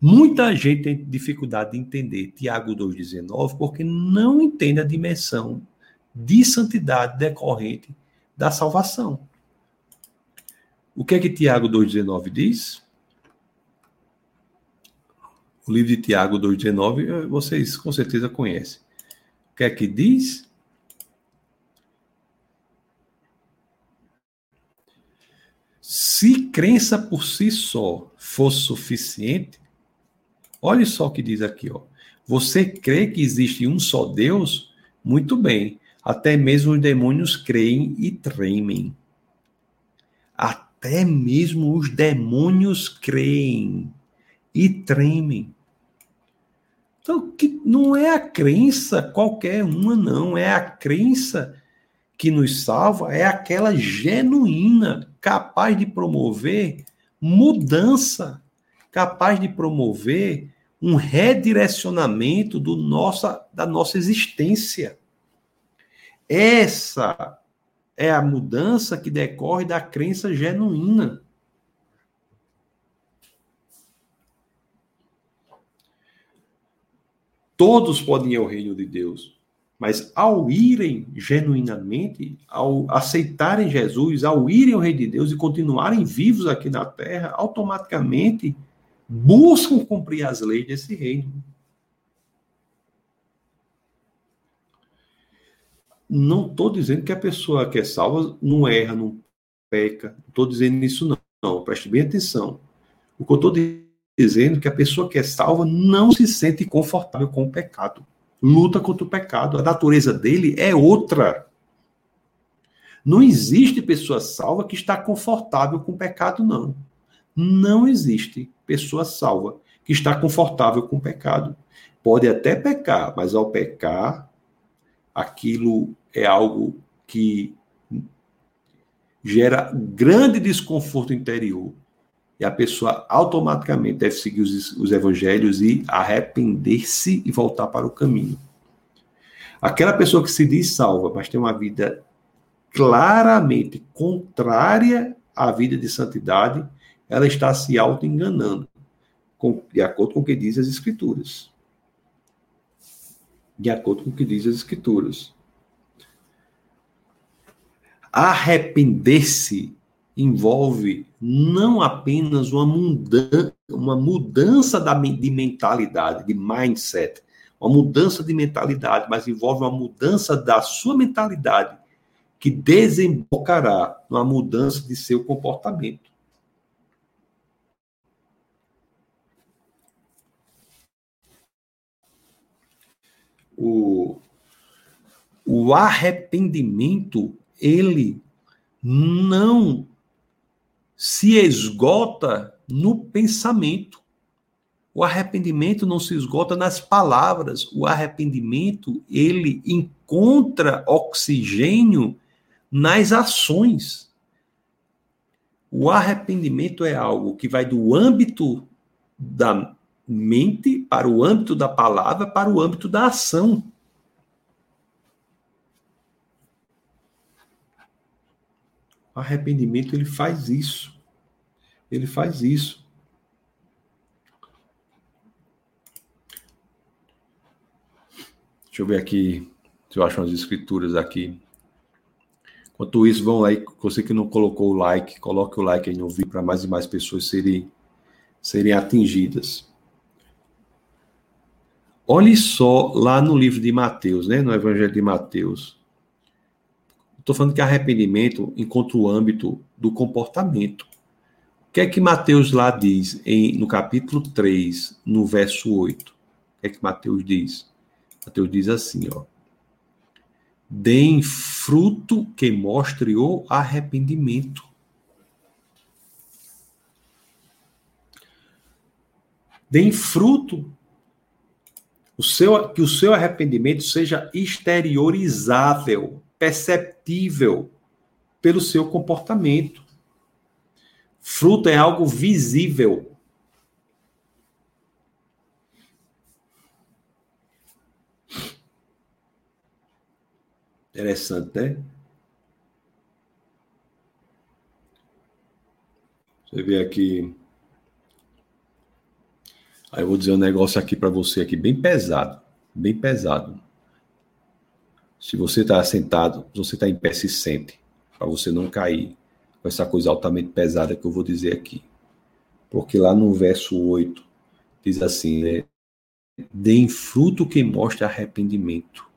Muita gente tem dificuldade de entender Tiago 2,19 porque não entende a dimensão de santidade decorrente da salvação. O que é que Tiago 2,19 diz? O livro de Tiago 2,19 vocês com certeza conhecem. O que é que diz? Se crença por si só fosse suficiente, olha só o que diz aqui, ó. Você crê que existe um só Deus? Muito bem. Até mesmo os demônios creem e tremem. Até mesmo os demônios creem e tremem. Então, que não é a crença qualquer uma, não. É a crença que nos salva é aquela genuína, capaz de promover mudança, capaz de promover um redirecionamento do nossa, da nossa existência. Essa é a mudança que decorre da crença genuína. Todos podem ir ao reino de Deus, mas ao irem genuinamente, ao aceitarem Jesus, ao irem ao Rei de Deus e continuarem vivos aqui na terra, automaticamente buscam cumprir as leis desse reino. Não estou dizendo que a pessoa que é salva não erra, não peca. Não estou dizendo isso, não. não. Preste bem atenção. O que eu estou dizendo é que a pessoa que é salva não se sente confortável com o pecado luta contra o pecado. A natureza dele é outra. Não existe pessoa salva que está confortável com o pecado, não. Não existe pessoa salva que está confortável com o pecado. Pode até pecar, mas ao pecar, aquilo é algo que gera grande desconforto interior e a pessoa automaticamente deve seguir os, os evangelhos e arrepender-se e voltar para o caminho. Aquela pessoa que se diz salva, mas tem uma vida claramente contrária à vida de santidade, ela está se auto-enganando, de acordo com o que diz as Escrituras. De acordo com o que diz as Escrituras. Arrepender-se envolve não apenas uma, mudança, uma mudança da, de mentalidade, de mindset, uma mudança de mentalidade, mas envolve uma mudança da sua mentalidade que desembocará numa mudança de seu comportamento. O, o arrependimento, ele não se esgota no pensamento. O arrependimento não se esgota nas palavras. O arrependimento, ele encontra oxigênio nas ações. O arrependimento é algo que vai do âmbito da mente para o âmbito da palavra, para o âmbito da ação. O arrependimento ele faz isso. Ele faz isso. Deixa eu ver aqui se eu acho umas escrituras aqui. Enquanto isso, vão e você que não colocou o like, coloque o like aí no vídeo para mais e mais pessoas serem, serem atingidas. Olhe só lá no livro de Mateus, né, no Evangelho de Mateus. Estou falando que arrependimento encontra o âmbito do comportamento. O que é que Mateus lá diz em, no capítulo 3, no verso 8? O que é que Mateus diz? Mateus diz assim, ó deem fruto que mostre o arrependimento. Deem fruto. O seu, que o seu arrependimento seja exteriorizável, perceptível pelo seu comportamento. Fruto é algo visível. Interessante, né? Você vê aqui. Aí eu vou dizer um negócio aqui para você aqui bem pesado, bem pesado. Se você está sentado, se você está em pé, se sente, para você não cair com essa coisa altamente pesada que eu vou dizer aqui. Porque lá no verso 8 diz assim, né? Deem fruto que mostre arrependimento.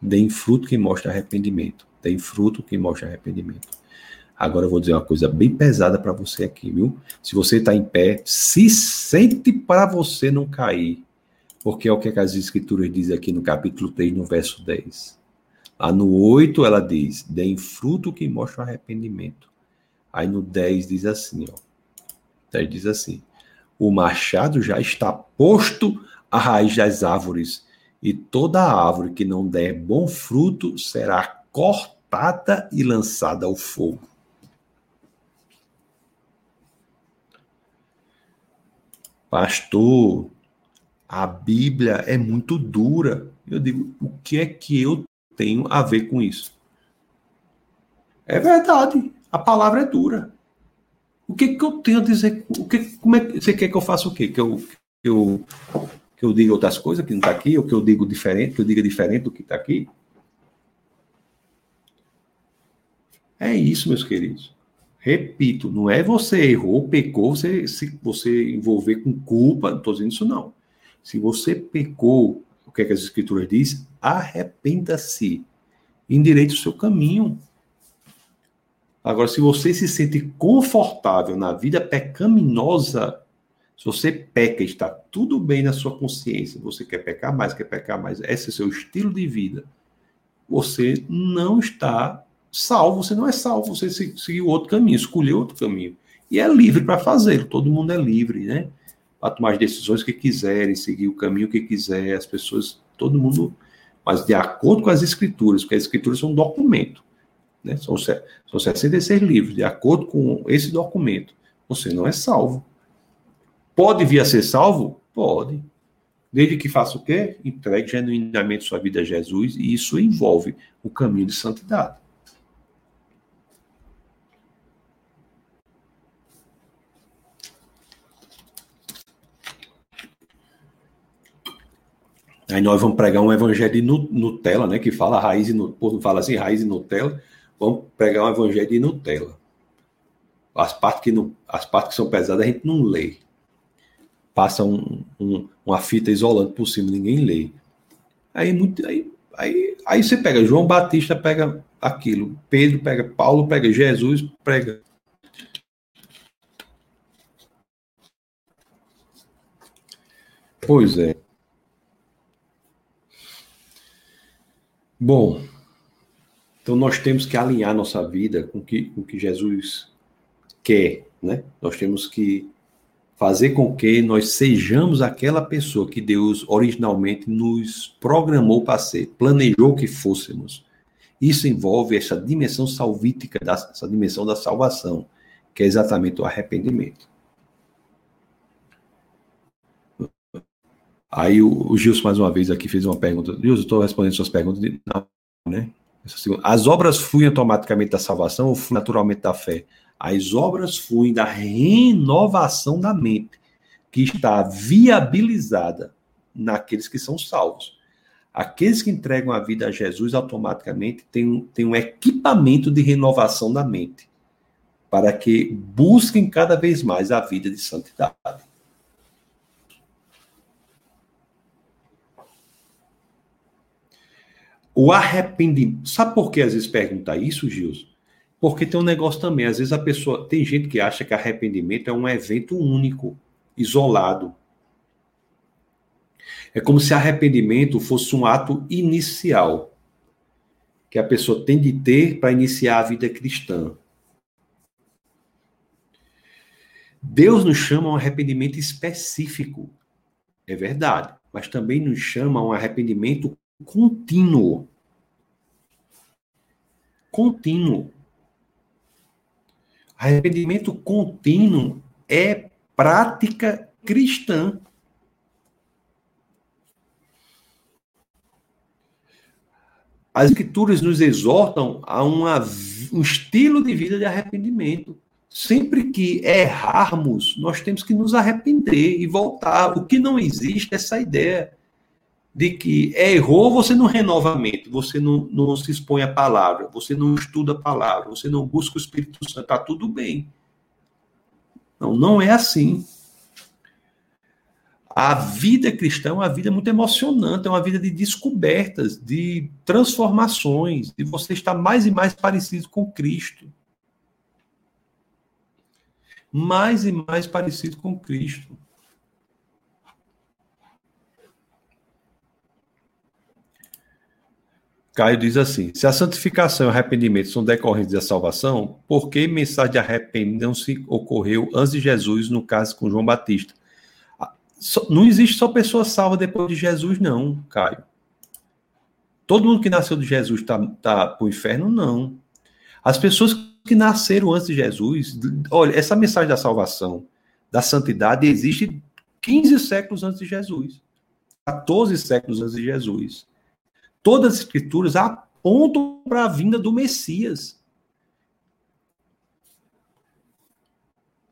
Deem fruto que mostre arrependimento. Deem fruto que mostre arrependimento. Agora eu vou dizer uma coisa bem pesada para você aqui, viu? Se você está em pé, se sente para você não cair. Porque é o que as escrituras dizem aqui no capítulo 3, no verso 10. Lá no 8 ela diz: deem fruto que mostre arrependimento. Aí no 10 diz assim, ó. 10 diz assim: o machado já está posto à raiz das árvores e toda árvore que não der bom fruto será cortada e lançada ao fogo. Pastor, a Bíblia é muito dura. Eu digo, o que é que eu tenho a ver com isso? É verdade, a palavra é dura. O que, que eu tenho a dizer? O que, como é, você quer que eu faça o quê? Que eu, que eu que eu diga outras coisas que não está aqui, ou que eu digo diferente, que eu diga diferente do que está aqui? É isso, meus queridos. Repito, não é você errou, pecou, você se você envolver com culpa, não estou dizendo isso não. Se você pecou, o que, é que as escrituras dizem? Arrependa-se, endireite o seu caminho. Agora, se você se sente confortável na vida pecaminosa, se você peca está tudo bem na sua consciência, você quer pecar mais, quer pecar mais, esse é o seu estilo de vida, você não está salvo, você não é salvo, você seguiu outro caminho, escolheu outro caminho. E é livre para fazê-lo, todo mundo é livre, né? Para tomar as decisões que quiserem, seguir o caminho que quiser, as pessoas, todo mundo, mas de acordo com as escrituras, porque as escrituras são um documento, né? São, são 66 livros, de acordo com esse documento, você não é salvo. Pode vir a ser salvo? Pode. Desde que faça o quê? Entregue genuinamente sua vida a Jesus, e isso envolve o caminho de santidade. Aí nós vamos pregar um evangelho de Nutella, né? Que fala raiz e Nutella, fala assim, raiz e Nutella. Vamos pregar um evangelho de Nutella. As partes que, não, as partes que são pesadas a gente não lê passa um, um, uma fita isolante por cima, ninguém lê. Aí, muito, aí, aí, aí você pega João Batista, pega aquilo, Pedro pega Paulo, pega Jesus, prega. Pois é. Bom, então nós temos que alinhar nossa vida com que, o que Jesus quer, né? Nós temos que fazer com que nós sejamos aquela pessoa que Deus originalmente nos programou para ser, planejou que fôssemos. Isso envolve essa dimensão salvítica, essa dimensão da salvação, que é exatamente o arrependimento. Aí o, o Gilson, mais uma vez, aqui fez uma pergunta. Gilson, estou respondendo suas perguntas. De, não, né? As obras fluem automaticamente da salvação ou fluem naturalmente da fé? As obras fluem da renovação da mente, que está viabilizada naqueles que são salvos. Aqueles que entregam a vida a Jesus automaticamente têm um, têm um equipamento de renovação da mente, para que busquem cada vez mais a vida de santidade. O arrependimento. Sabe por que às vezes pergunta isso, Gilson? Porque tem um negócio também. Às vezes a pessoa. Tem gente que acha que arrependimento é um evento único, isolado. É como se arrependimento fosse um ato inicial que a pessoa tem de ter para iniciar a vida cristã. Deus nos chama a um arrependimento específico, é verdade, mas também nos chama a um arrependimento contínuo. Contínuo. Arrependimento contínuo é prática cristã. As escrituras nos exortam a uma, um estilo de vida de arrependimento. Sempre que errarmos, nós temos que nos arrepender e voltar. O que não existe é essa ideia de que é errou, você não renova a mente, você não, não se expõe à palavra, você não estuda a palavra, você não busca o Espírito Santo, está tudo bem. Não, não é assim. A vida cristã é uma vida muito emocionante, é uma vida de descobertas, de transformações, de você estar mais e mais parecido com Cristo. Mais e mais parecido com Cristo. Caio diz assim: se a santificação e o arrependimento são decorrentes da salvação, por que mensagem de arrependimento se ocorreu antes de Jesus, no caso com João Batista? Ah, não existe só pessoa salva depois de Jesus, não, Caio. Todo mundo que nasceu de Jesus está tá para o inferno? Não. As pessoas que nasceram antes de Jesus, olha, essa mensagem da salvação, da santidade, existe 15 séculos antes de Jesus, 14 séculos antes de Jesus. Todas as escrituras apontam para a vinda do Messias.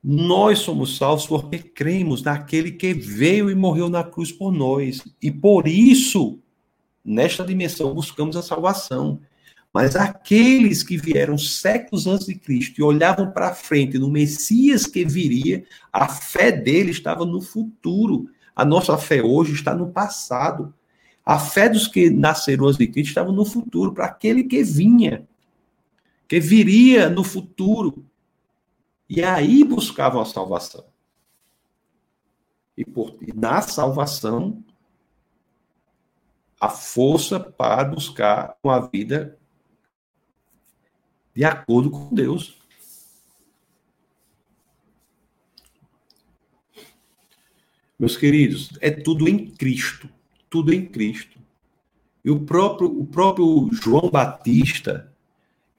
Nós somos salvos porque cremos naquele que veio e morreu na cruz por nós. E por isso, nesta dimensão, buscamos a salvação. Mas aqueles que vieram séculos antes de Cristo e olhavam para frente no Messias que viria, a fé dele estava no futuro. A nossa fé hoje está no passado. A fé dos que nasceram antes de Cristo estava no futuro, para aquele que vinha, que viria no futuro. E aí buscavam a salvação. E, por, e na salvação, a força para buscar uma vida de acordo com Deus. Meus queridos, é tudo em Cristo tudo em Cristo. E o próprio, o próprio João Batista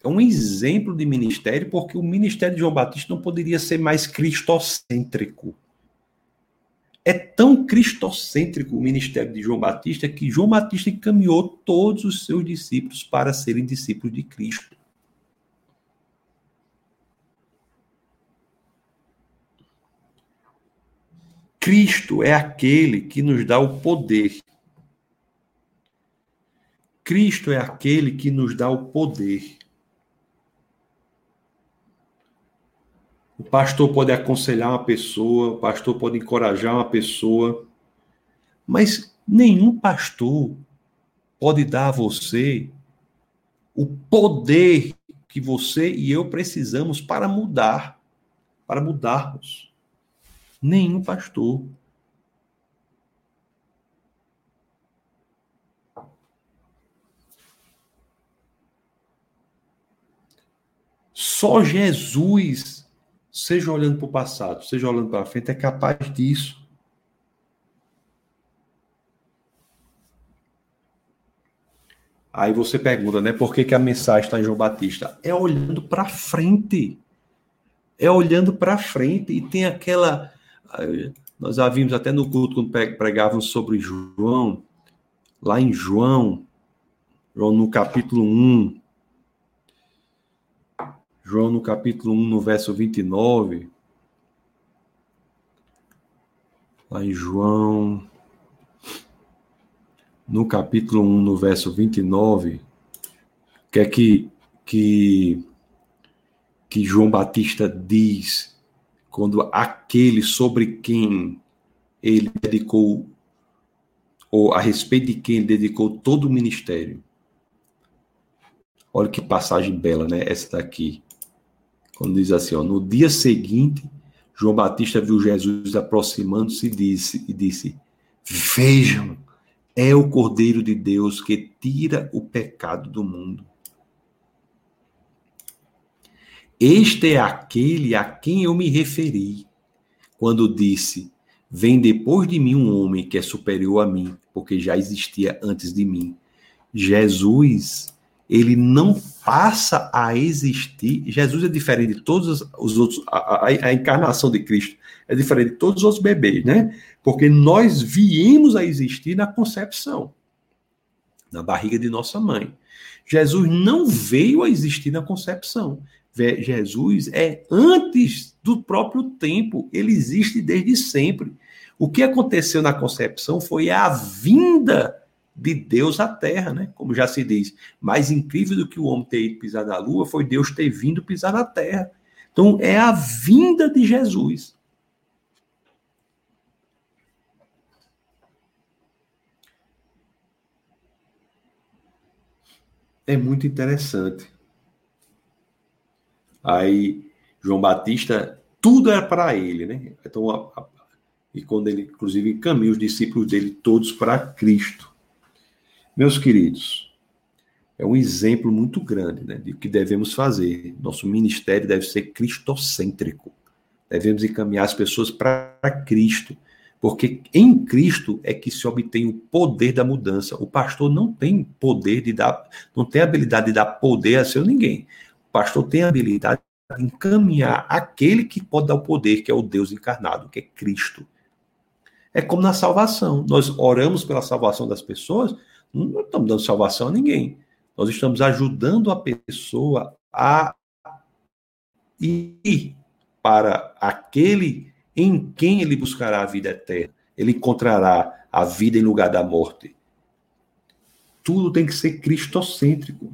é um exemplo de ministério, porque o ministério de João Batista não poderia ser mais cristocêntrico. É tão cristocêntrico o ministério de João Batista que João Batista encaminhou todos os seus discípulos para serem discípulos de Cristo. Cristo é aquele que nos dá o poder Cristo é aquele que nos dá o poder. O pastor pode aconselhar uma pessoa, o pastor pode encorajar uma pessoa, mas nenhum pastor pode dar a você o poder que você e eu precisamos para mudar, para mudarmos. Nenhum pastor. Só Jesus, seja olhando para o passado, seja olhando para frente, é capaz disso. Aí você pergunta, né? Por que, que a mensagem está em João Batista? É olhando para frente. É olhando para frente. E tem aquela. Nós já vimos até no culto quando pregávamos sobre João, lá em João, João no capítulo 1. João no capítulo 1, no verso 29. Lá em João, no capítulo 1, no verso 29, que é que, que, que João Batista diz quando aquele sobre quem ele dedicou, ou a respeito de quem ele dedicou todo o ministério. Olha que passagem bela, né? Essa daqui. Quando diz assim, ó, no dia seguinte, João Batista viu Jesus aproximando-se e disse, e disse: Vejam, é o Cordeiro de Deus que tira o pecado do mundo. Este é aquele a quem eu me referi quando disse: Vem depois de mim um homem que é superior a mim, porque já existia antes de mim. Jesus, ele não passa a existir. Jesus é diferente de todos os outros. A, a, a encarnação de Cristo é diferente de todos os outros bebês, né? Porque nós viemos a existir na concepção, na barriga de nossa mãe. Jesus não veio a existir na concepção. Jesus é antes do próprio tempo, ele existe desde sempre. O que aconteceu na concepção foi a vinda de Deus à terra, né? Como já se diz. Mais incrível do que o homem ter ido pisar na lua foi Deus ter vindo pisar na terra. Então é a vinda de Jesus. É muito interessante. Aí, João Batista, tudo era para ele, né? Então, a, a, e quando ele, inclusive, encaminha os discípulos dele todos para Cristo. Meus queridos, é um exemplo muito grande né, de o que devemos fazer. Nosso ministério deve ser cristocêntrico. Devemos encaminhar as pessoas para Cristo, porque em Cristo é que se obtém o poder da mudança. O pastor não tem poder de dar, não tem habilidade de dar poder a seu ninguém pastor tem a habilidade de encaminhar aquele que pode dar o poder, que é o Deus encarnado, que é Cristo. É como na salvação. Nós oramos pela salvação das pessoas, não estamos dando salvação a ninguém. Nós estamos ajudando a pessoa a ir para aquele em quem ele buscará a vida eterna. Ele encontrará a vida em lugar da morte. Tudo tem que ser cristocêntrico.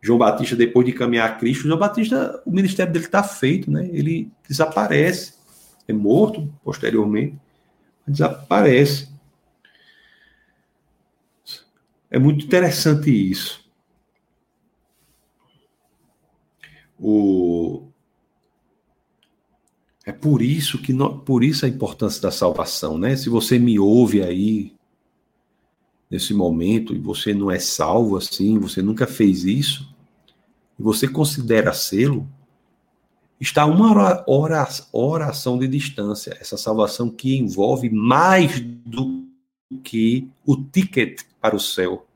João Batista, depois de caminhar a Cristo, João Batista, o ministério dele está feito, né? Ele desaparece, é morto posteriormente, desaparece. É muito interessante isso. O... É por isso que por isso a importância da salvação, né? Se você me ouve aí nesse momento e você não é salvo assim, você nunca fez isso, e você considera sê-lo, está uma oração de distância, essa salvação que envolve mais do que o ticket para o céu.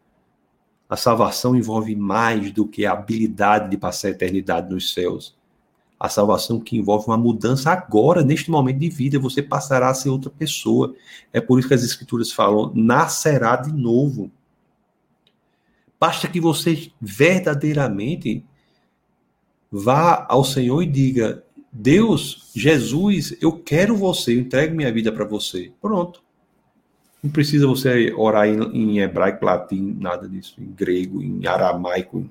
A salvação envolve mais do que a habilidade de passar a eternidade nos céus. A salvação que envolve uma mudança agora, neste momento de vida, você passará a ser outra pessoa. É por isso que as escrituras falam: nascerá de novo. Basta que você verdadeiramente vá ao Senhor e diga: Deus, Jesus, eu quero você, eu entrego minha vida para você. Pronto. Não precisa você orar em, em, hebraico, latim, nada disso, em grego, em aramaico,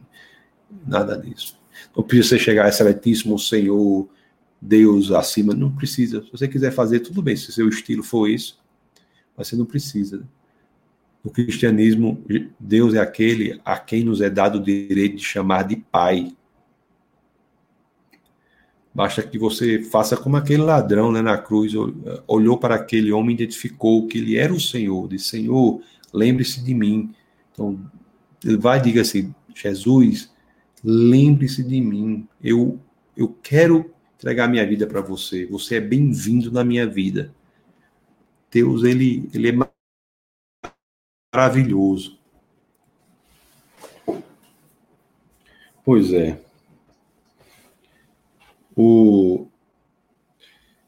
nada disso. Não precisa você chegar a excelentíssimo Senhor, Deus acima, não precisa. Se você quiser fazer, tudo bem, se seu estilo for isso, mas você não precisa. No cristianismo, Deus é aquele a quem nos é dado o direito de chamar de Pai. Basta que você faça como aquele ladrão né, na cruz, olhou para aquele homem, identificou que ele era o Senhor, disse: Senhor, lembre-se de mim. Então, ele vai e diga assim: Jesus, lembre-se de mim. Eu, eu quero entregar minha vida para você. Você é bem-vindo na minha vida. Deus, ele, ele é maravilhoso. Pois é. O...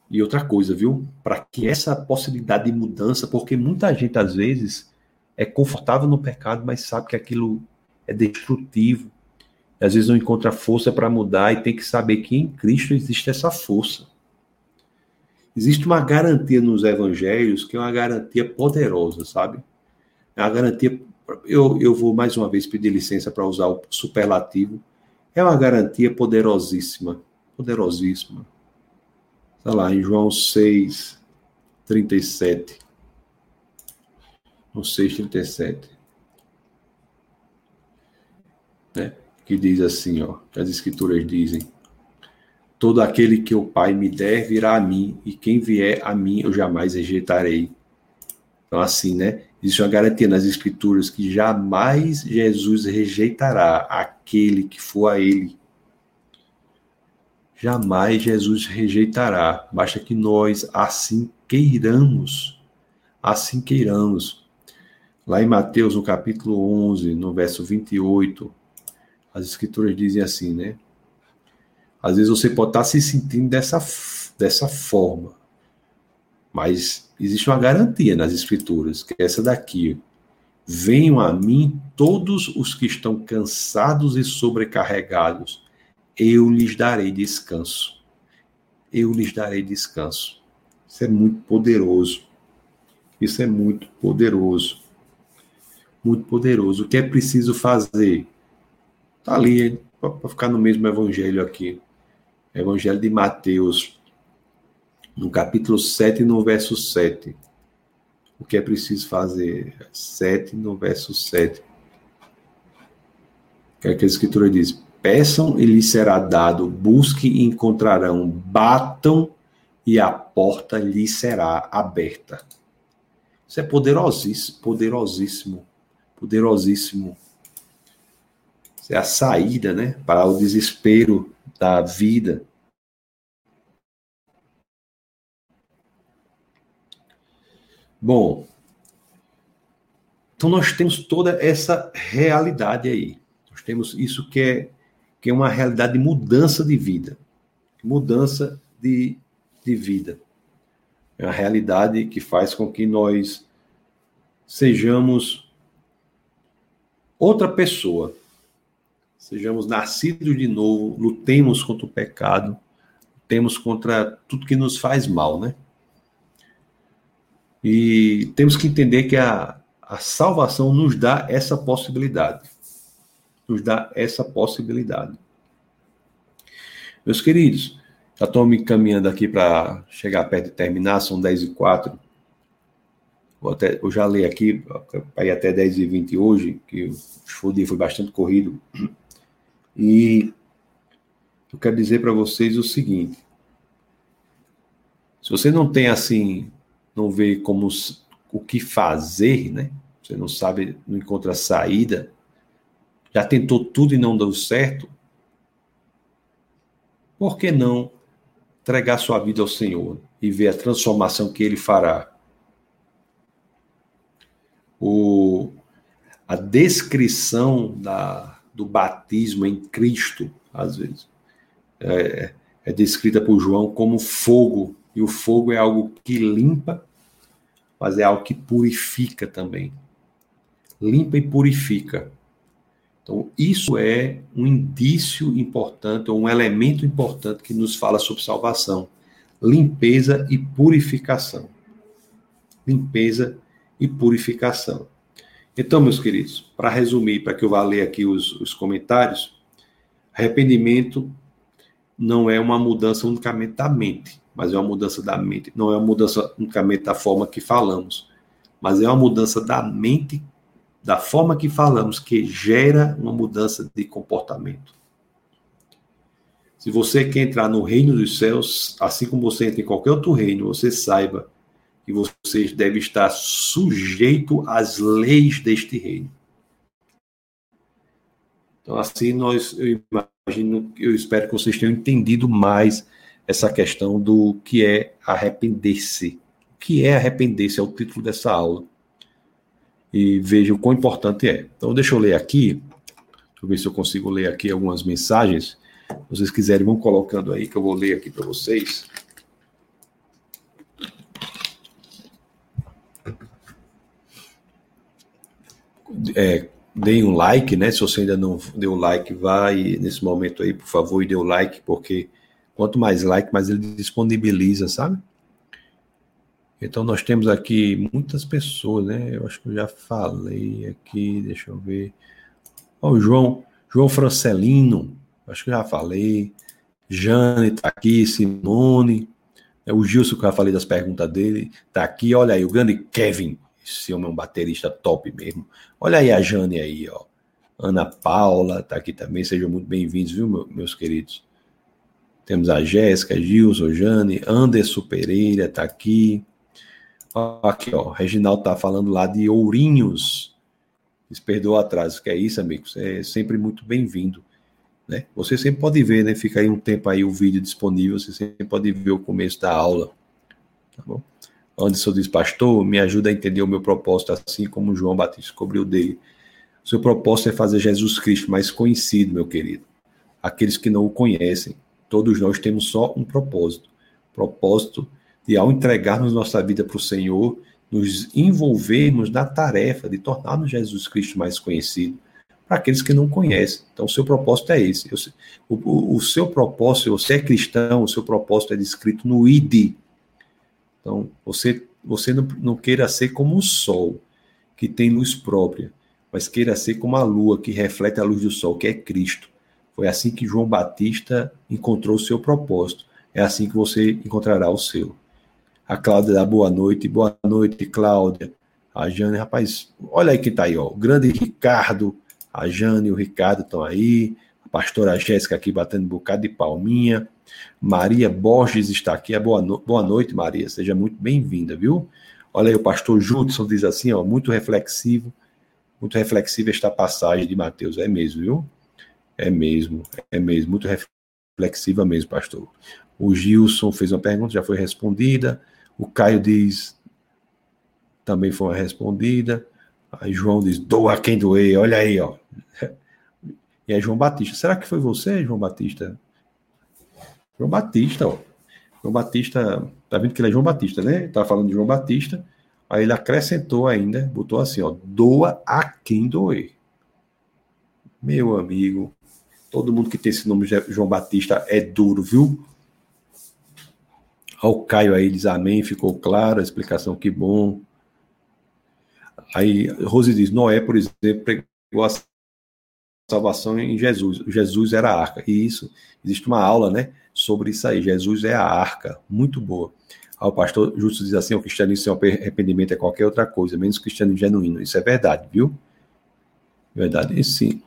E outra coisa, viu? Para que essa possibilidade de mudança, porque muita gente às vezes é confortável no pecado, mas sabe que aquilo é destrutivo. E, às vezes não encontra força para mudar e tem que saber que em Cristo existe essa força. Existe uma garantia nos evangelhos que é uma garantia poderosa, sabe? É uma garantia. Eu, eu vou mais uma vez pedir licença para usar o superlativo. É uma garantia poderosíssima. Poderosíssima. Está lá em João 6, 37. No 6, 37. Né? Que diz assim, ó. As escrituras dizem. Todo aquele que o Pai me der virá a mim, e quem vier a mim eu jamais rejeitarei. Então, assim, né? Existe uma garantia nas Escrituras que jamais Jesus rejeitará aquele que for a Ele. Jamais Jesus rejeitará, basta que nós assim queiramos. Assim queiramos. Lá em Mateus, no capítulo 11, no verso 28, as Escrituras dizem assim, né? Às vezes você pode estar se sentindo dessa, dessa forma, mas existe uma garantia nas Escrituras, que é essa daqui. Venham a mim todos os que estão cansados e sobrecarregados, eu lhes darei descanso. Eu lhes darei descanso. Isso é muito poderoso. Isso é muito poderoso. Muito poderoso. O que é preciso fazer? Está ali, para ficar no mesmo evangelho aqui. Evangelho de Mateus, no capítulo 7, no verso 7. O que é preciso fazer? 7, no verso 7. O que, é que a Escritura diz? Peçam e lhes será dado, busquem e encontrarão, batam e a porta lhes será aberta. Isso é poderosíssimo, poderosíssimo, poderosíssimo. Isso é a saída, né, para o desespero da vida. Bom, então nós temos toda essa realidade aí. Nós temos isso que é, que é uma realidade de mudança de vida. Mudança de, de vida. É uma realidade que faz com que nós sejamos outra pessoa sejamos nascidos de novo, lutemos contra o pecado, lutemos contra tudo que nos faz mal, né? E temos que entender que a, a salvação nos dá essa possibilidade. Nos dá essa possibilidade. Meus queridos, já estou me caminhando aqui para chegar perto de terminar, são 10 e 4. Vou até, eu já leio aqui, para ir até 10 e 20 hoje, que o foi bastante corrido. E eu quero dizer para vocês o seguinte: se você não tem assim, não vê como o que fazer, né? Você não sabe, não encontra saída, já tentou tudo e não deu certo, por que não entregar sua vida ao Senhor e ver a transformação que Ele fará? O, a descrição da, do batismo em Cristo, às vezes. É, é descrita por João como fogo, e o fogo é algo que limpa, mas é algo que purifica também. Limpa e purifica. Então, isso é um indício importante, ou um elemento importante que nos fala sobre salvação. Limpeza e purificação. Limpeza e purificação. Então, meus queridos, para resumir, para que eu vá ler aqui os, os comentários, arrependimento não é uma mudança unicamente da mente, mas é uma mudança da mente. Não é uma mudança unicamente da forma que falamos, mas é uma mudança da mente, da forma que falamos, que gera uma mudança de comportamento. Se você quer entrar no reino dos céus, assim como você entra em qualquer outro reino, você saiba que vocês devem estar sujeito às leis deste reino. Então, assim, nós, eu imagino, eu espero que vocês tenham entendido mais essa questão do que é arrepender-se. O que é arrepender-se? É o título dessa aula e veja o quão importante é. Então, deixa eu ler aqui, deixa eu ver se eu consigo ler aqui algumas mensagens. Se vocês quiserem, vão colocando aí, que eu vou ler aqui para vocês. É, deem um like, né? Se você ainda não deu like, vai nesse momento aí, por favor, e dê o like, porque quanto mais like, mais ele disponibiliza, sabe? Então nós temos aqui muitas pessoas, né? Eu acho que eu já falei aqui, deixa eu ver. Ó, o João, João Francelino, acho que eu já falei. Jane tá aqui, Simone. É o Gilson que eu já falei das perguntas dele, tá aqui. Olha aí, o grande Kevin, esse homem é um baterista top mesmo. Olha aí a Jane aí, ó. Ana Paula tá aqui também, sejam muito bem-vindos, viu, meus queridos? Temos a Jéssica, Gilson, Jane, Anderson Pereira tá aqui. Aqui, ó, Reginaldo tá falando lá de Ourinhos. Se perdoa atrás. Que é isso, amigos? É sempre muito bem-vindo. Né? Você sempre pode ver, né? Fica aí um tempo aí o vídeo disponível, você sempre pode ver o começo da aula. Tá bom? Anderson diz, pastor, me ajuda a entender o meu propósito, assim como João Batista cobriu dele. O seu propósito é fazer Jesus Cristo mais conhecido, meu querido. Aqueles que não o conhecem, todos nós temos só um propósito. Propósito de, ao entregarmos nossa vida para o Senhor, nos envolvermos na tarefa de tornarmos Jesus Cristo mais conhecido para aqueles que não conhecem. Então, o seu propósito é esse. O, o, o seu propósito, você é cristão, o seu propósito é descrito no ID. Então, você, você não, não queira ser como o sol, que tem luz própria, mas queira ser como a lua, que reflete a luz do sol, que é Cristo. Foi assim que João Batista encontrou o seu propósito. É assim que você encontrará o seu. A Cláudia dá boa noite. Boa noite, Cláudia. A Jane, rapaz, olha aí quem tá aí, ó. O grande Ricardo, a Jane e o Ricardo estão aí. A pastora Jéssica aqui batendo um bocado de palminha. Maria Borges está aqui. Boa, no... boa noite, Maria. Seja muito bem-vinda, viu? Olha aí, o pastor Judson diz assim, ó, muito reflexivo, muito reflexiva esta passagem de Mateus. É mesmo, viu? É mesmo, é mesmo, muito reflexiva mesmo, pastor. O Gilson fez uma pergunta, já foi respondida. O Caio diz, também foi respondida. Aí João diz, doa quem doer, olha aí, ó. (laughs) E é João Batista. Será que foi você, João Batista? João Batista, ó. João Batista, tá vendo que ele é João Batista, né? Tá falando de João Batista. Aí ele acrescentou ainda, botou assim, ó, doa a quem doer. Meu amigo, todo mundo que tem esse nome João Batista é duro, viu? O Caio aí diz amém, ficou claro a explicação, que bom. Aí Rose diz, Noé, por exemplo, pregou a salvação em Jesus. Jesus era a arca. E isso, existe uma aula, né, sobre isso aí. Jesus é a arca. Muito boa. O pastor Justo diz assim, o cristianismo sem arrependimento é qualquer outra coisa, menos cristianismo genuíno. Isso é verdade, viu? Verdade, e sim.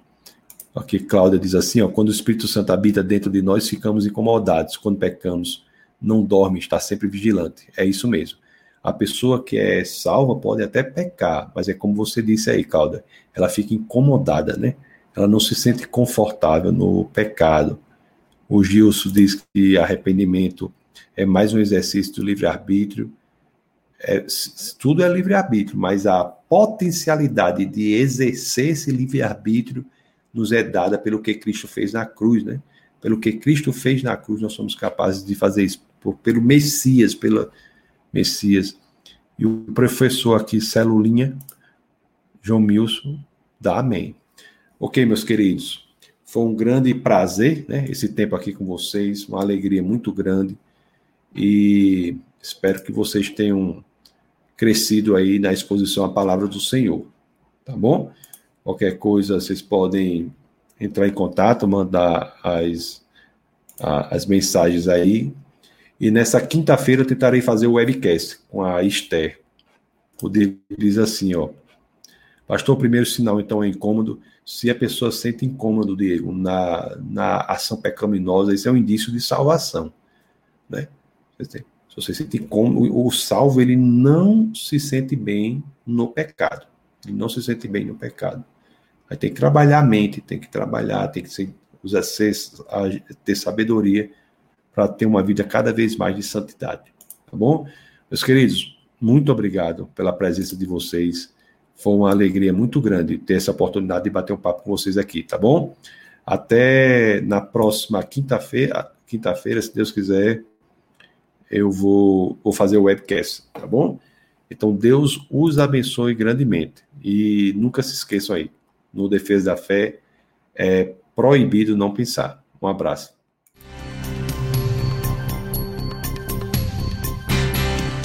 Aqui Cláudia diz assim, ó, quando o Espírito Santo habita dentro de nós, ficamos incomodados. Quando pecamos, não dorme, está sempre vigilante. É isso mesmo. A pessoa que é salva pode até pecar, mas é como você disse aí, Cláudia, ela fica incomodada, né? ela não se sente confortável no pecado. O Gilson diz que arrependimento é mais um exercício do livre-arbítrio. É, tudo é livre-arbítrio, mas a potencialidade de exercer esse livre-arbítrio nos é dada pelo que Cristo fez na cruz, né? Pelo que Cristo fez na cruz, nós somos capazes de fazer isso, por, pelo Messias, pelo Messias. E o professor aqui, Celulinha, João Milson, dá amém. Ok, meus queridos, foi um grande prazer, né, esse tempo aqui com vocês, uma alegria muito grande e espero que vocês tenham crescido aí na exposição à palavra do Senhor, tá bom? Qualquer coisa, vocês podem entrar em contato, mandar as, as mensagens aí. E nessa quinta-feira eu tentarei fazer o webcast com a Esther. O diz assim, ó. Pastor, o primeiro sinal, então, é incômodo se a pessoa sente incômodo, Diego, na, na ação pecaminosa, isso é um indício de salvação. Né? Se você sente incômodo, o salvo ele não se sente bem no pecado. Ele não se sente bem no pecado. Aí tem que trabalhar a mente, tem que trabalhar, tem que usar, ser, ter sabedoria para ter uma vida cada vez mais de santidade. Tá bom? Meus queridos, muito obrigado pela presença de vocês. Foi uma alegria muito grande ter essa oportunidade de bater um papo com vocês aqui, tá bom? Até na próxima quinta-feira, quinta-feira, se Deus quiser, eu vou, vou fazer o webcast, tá bom? Então, Deus os abençoe grandemente. E nunca se esqueçam aí, no Defesa da Fé é proibido não pensar. Um abraço.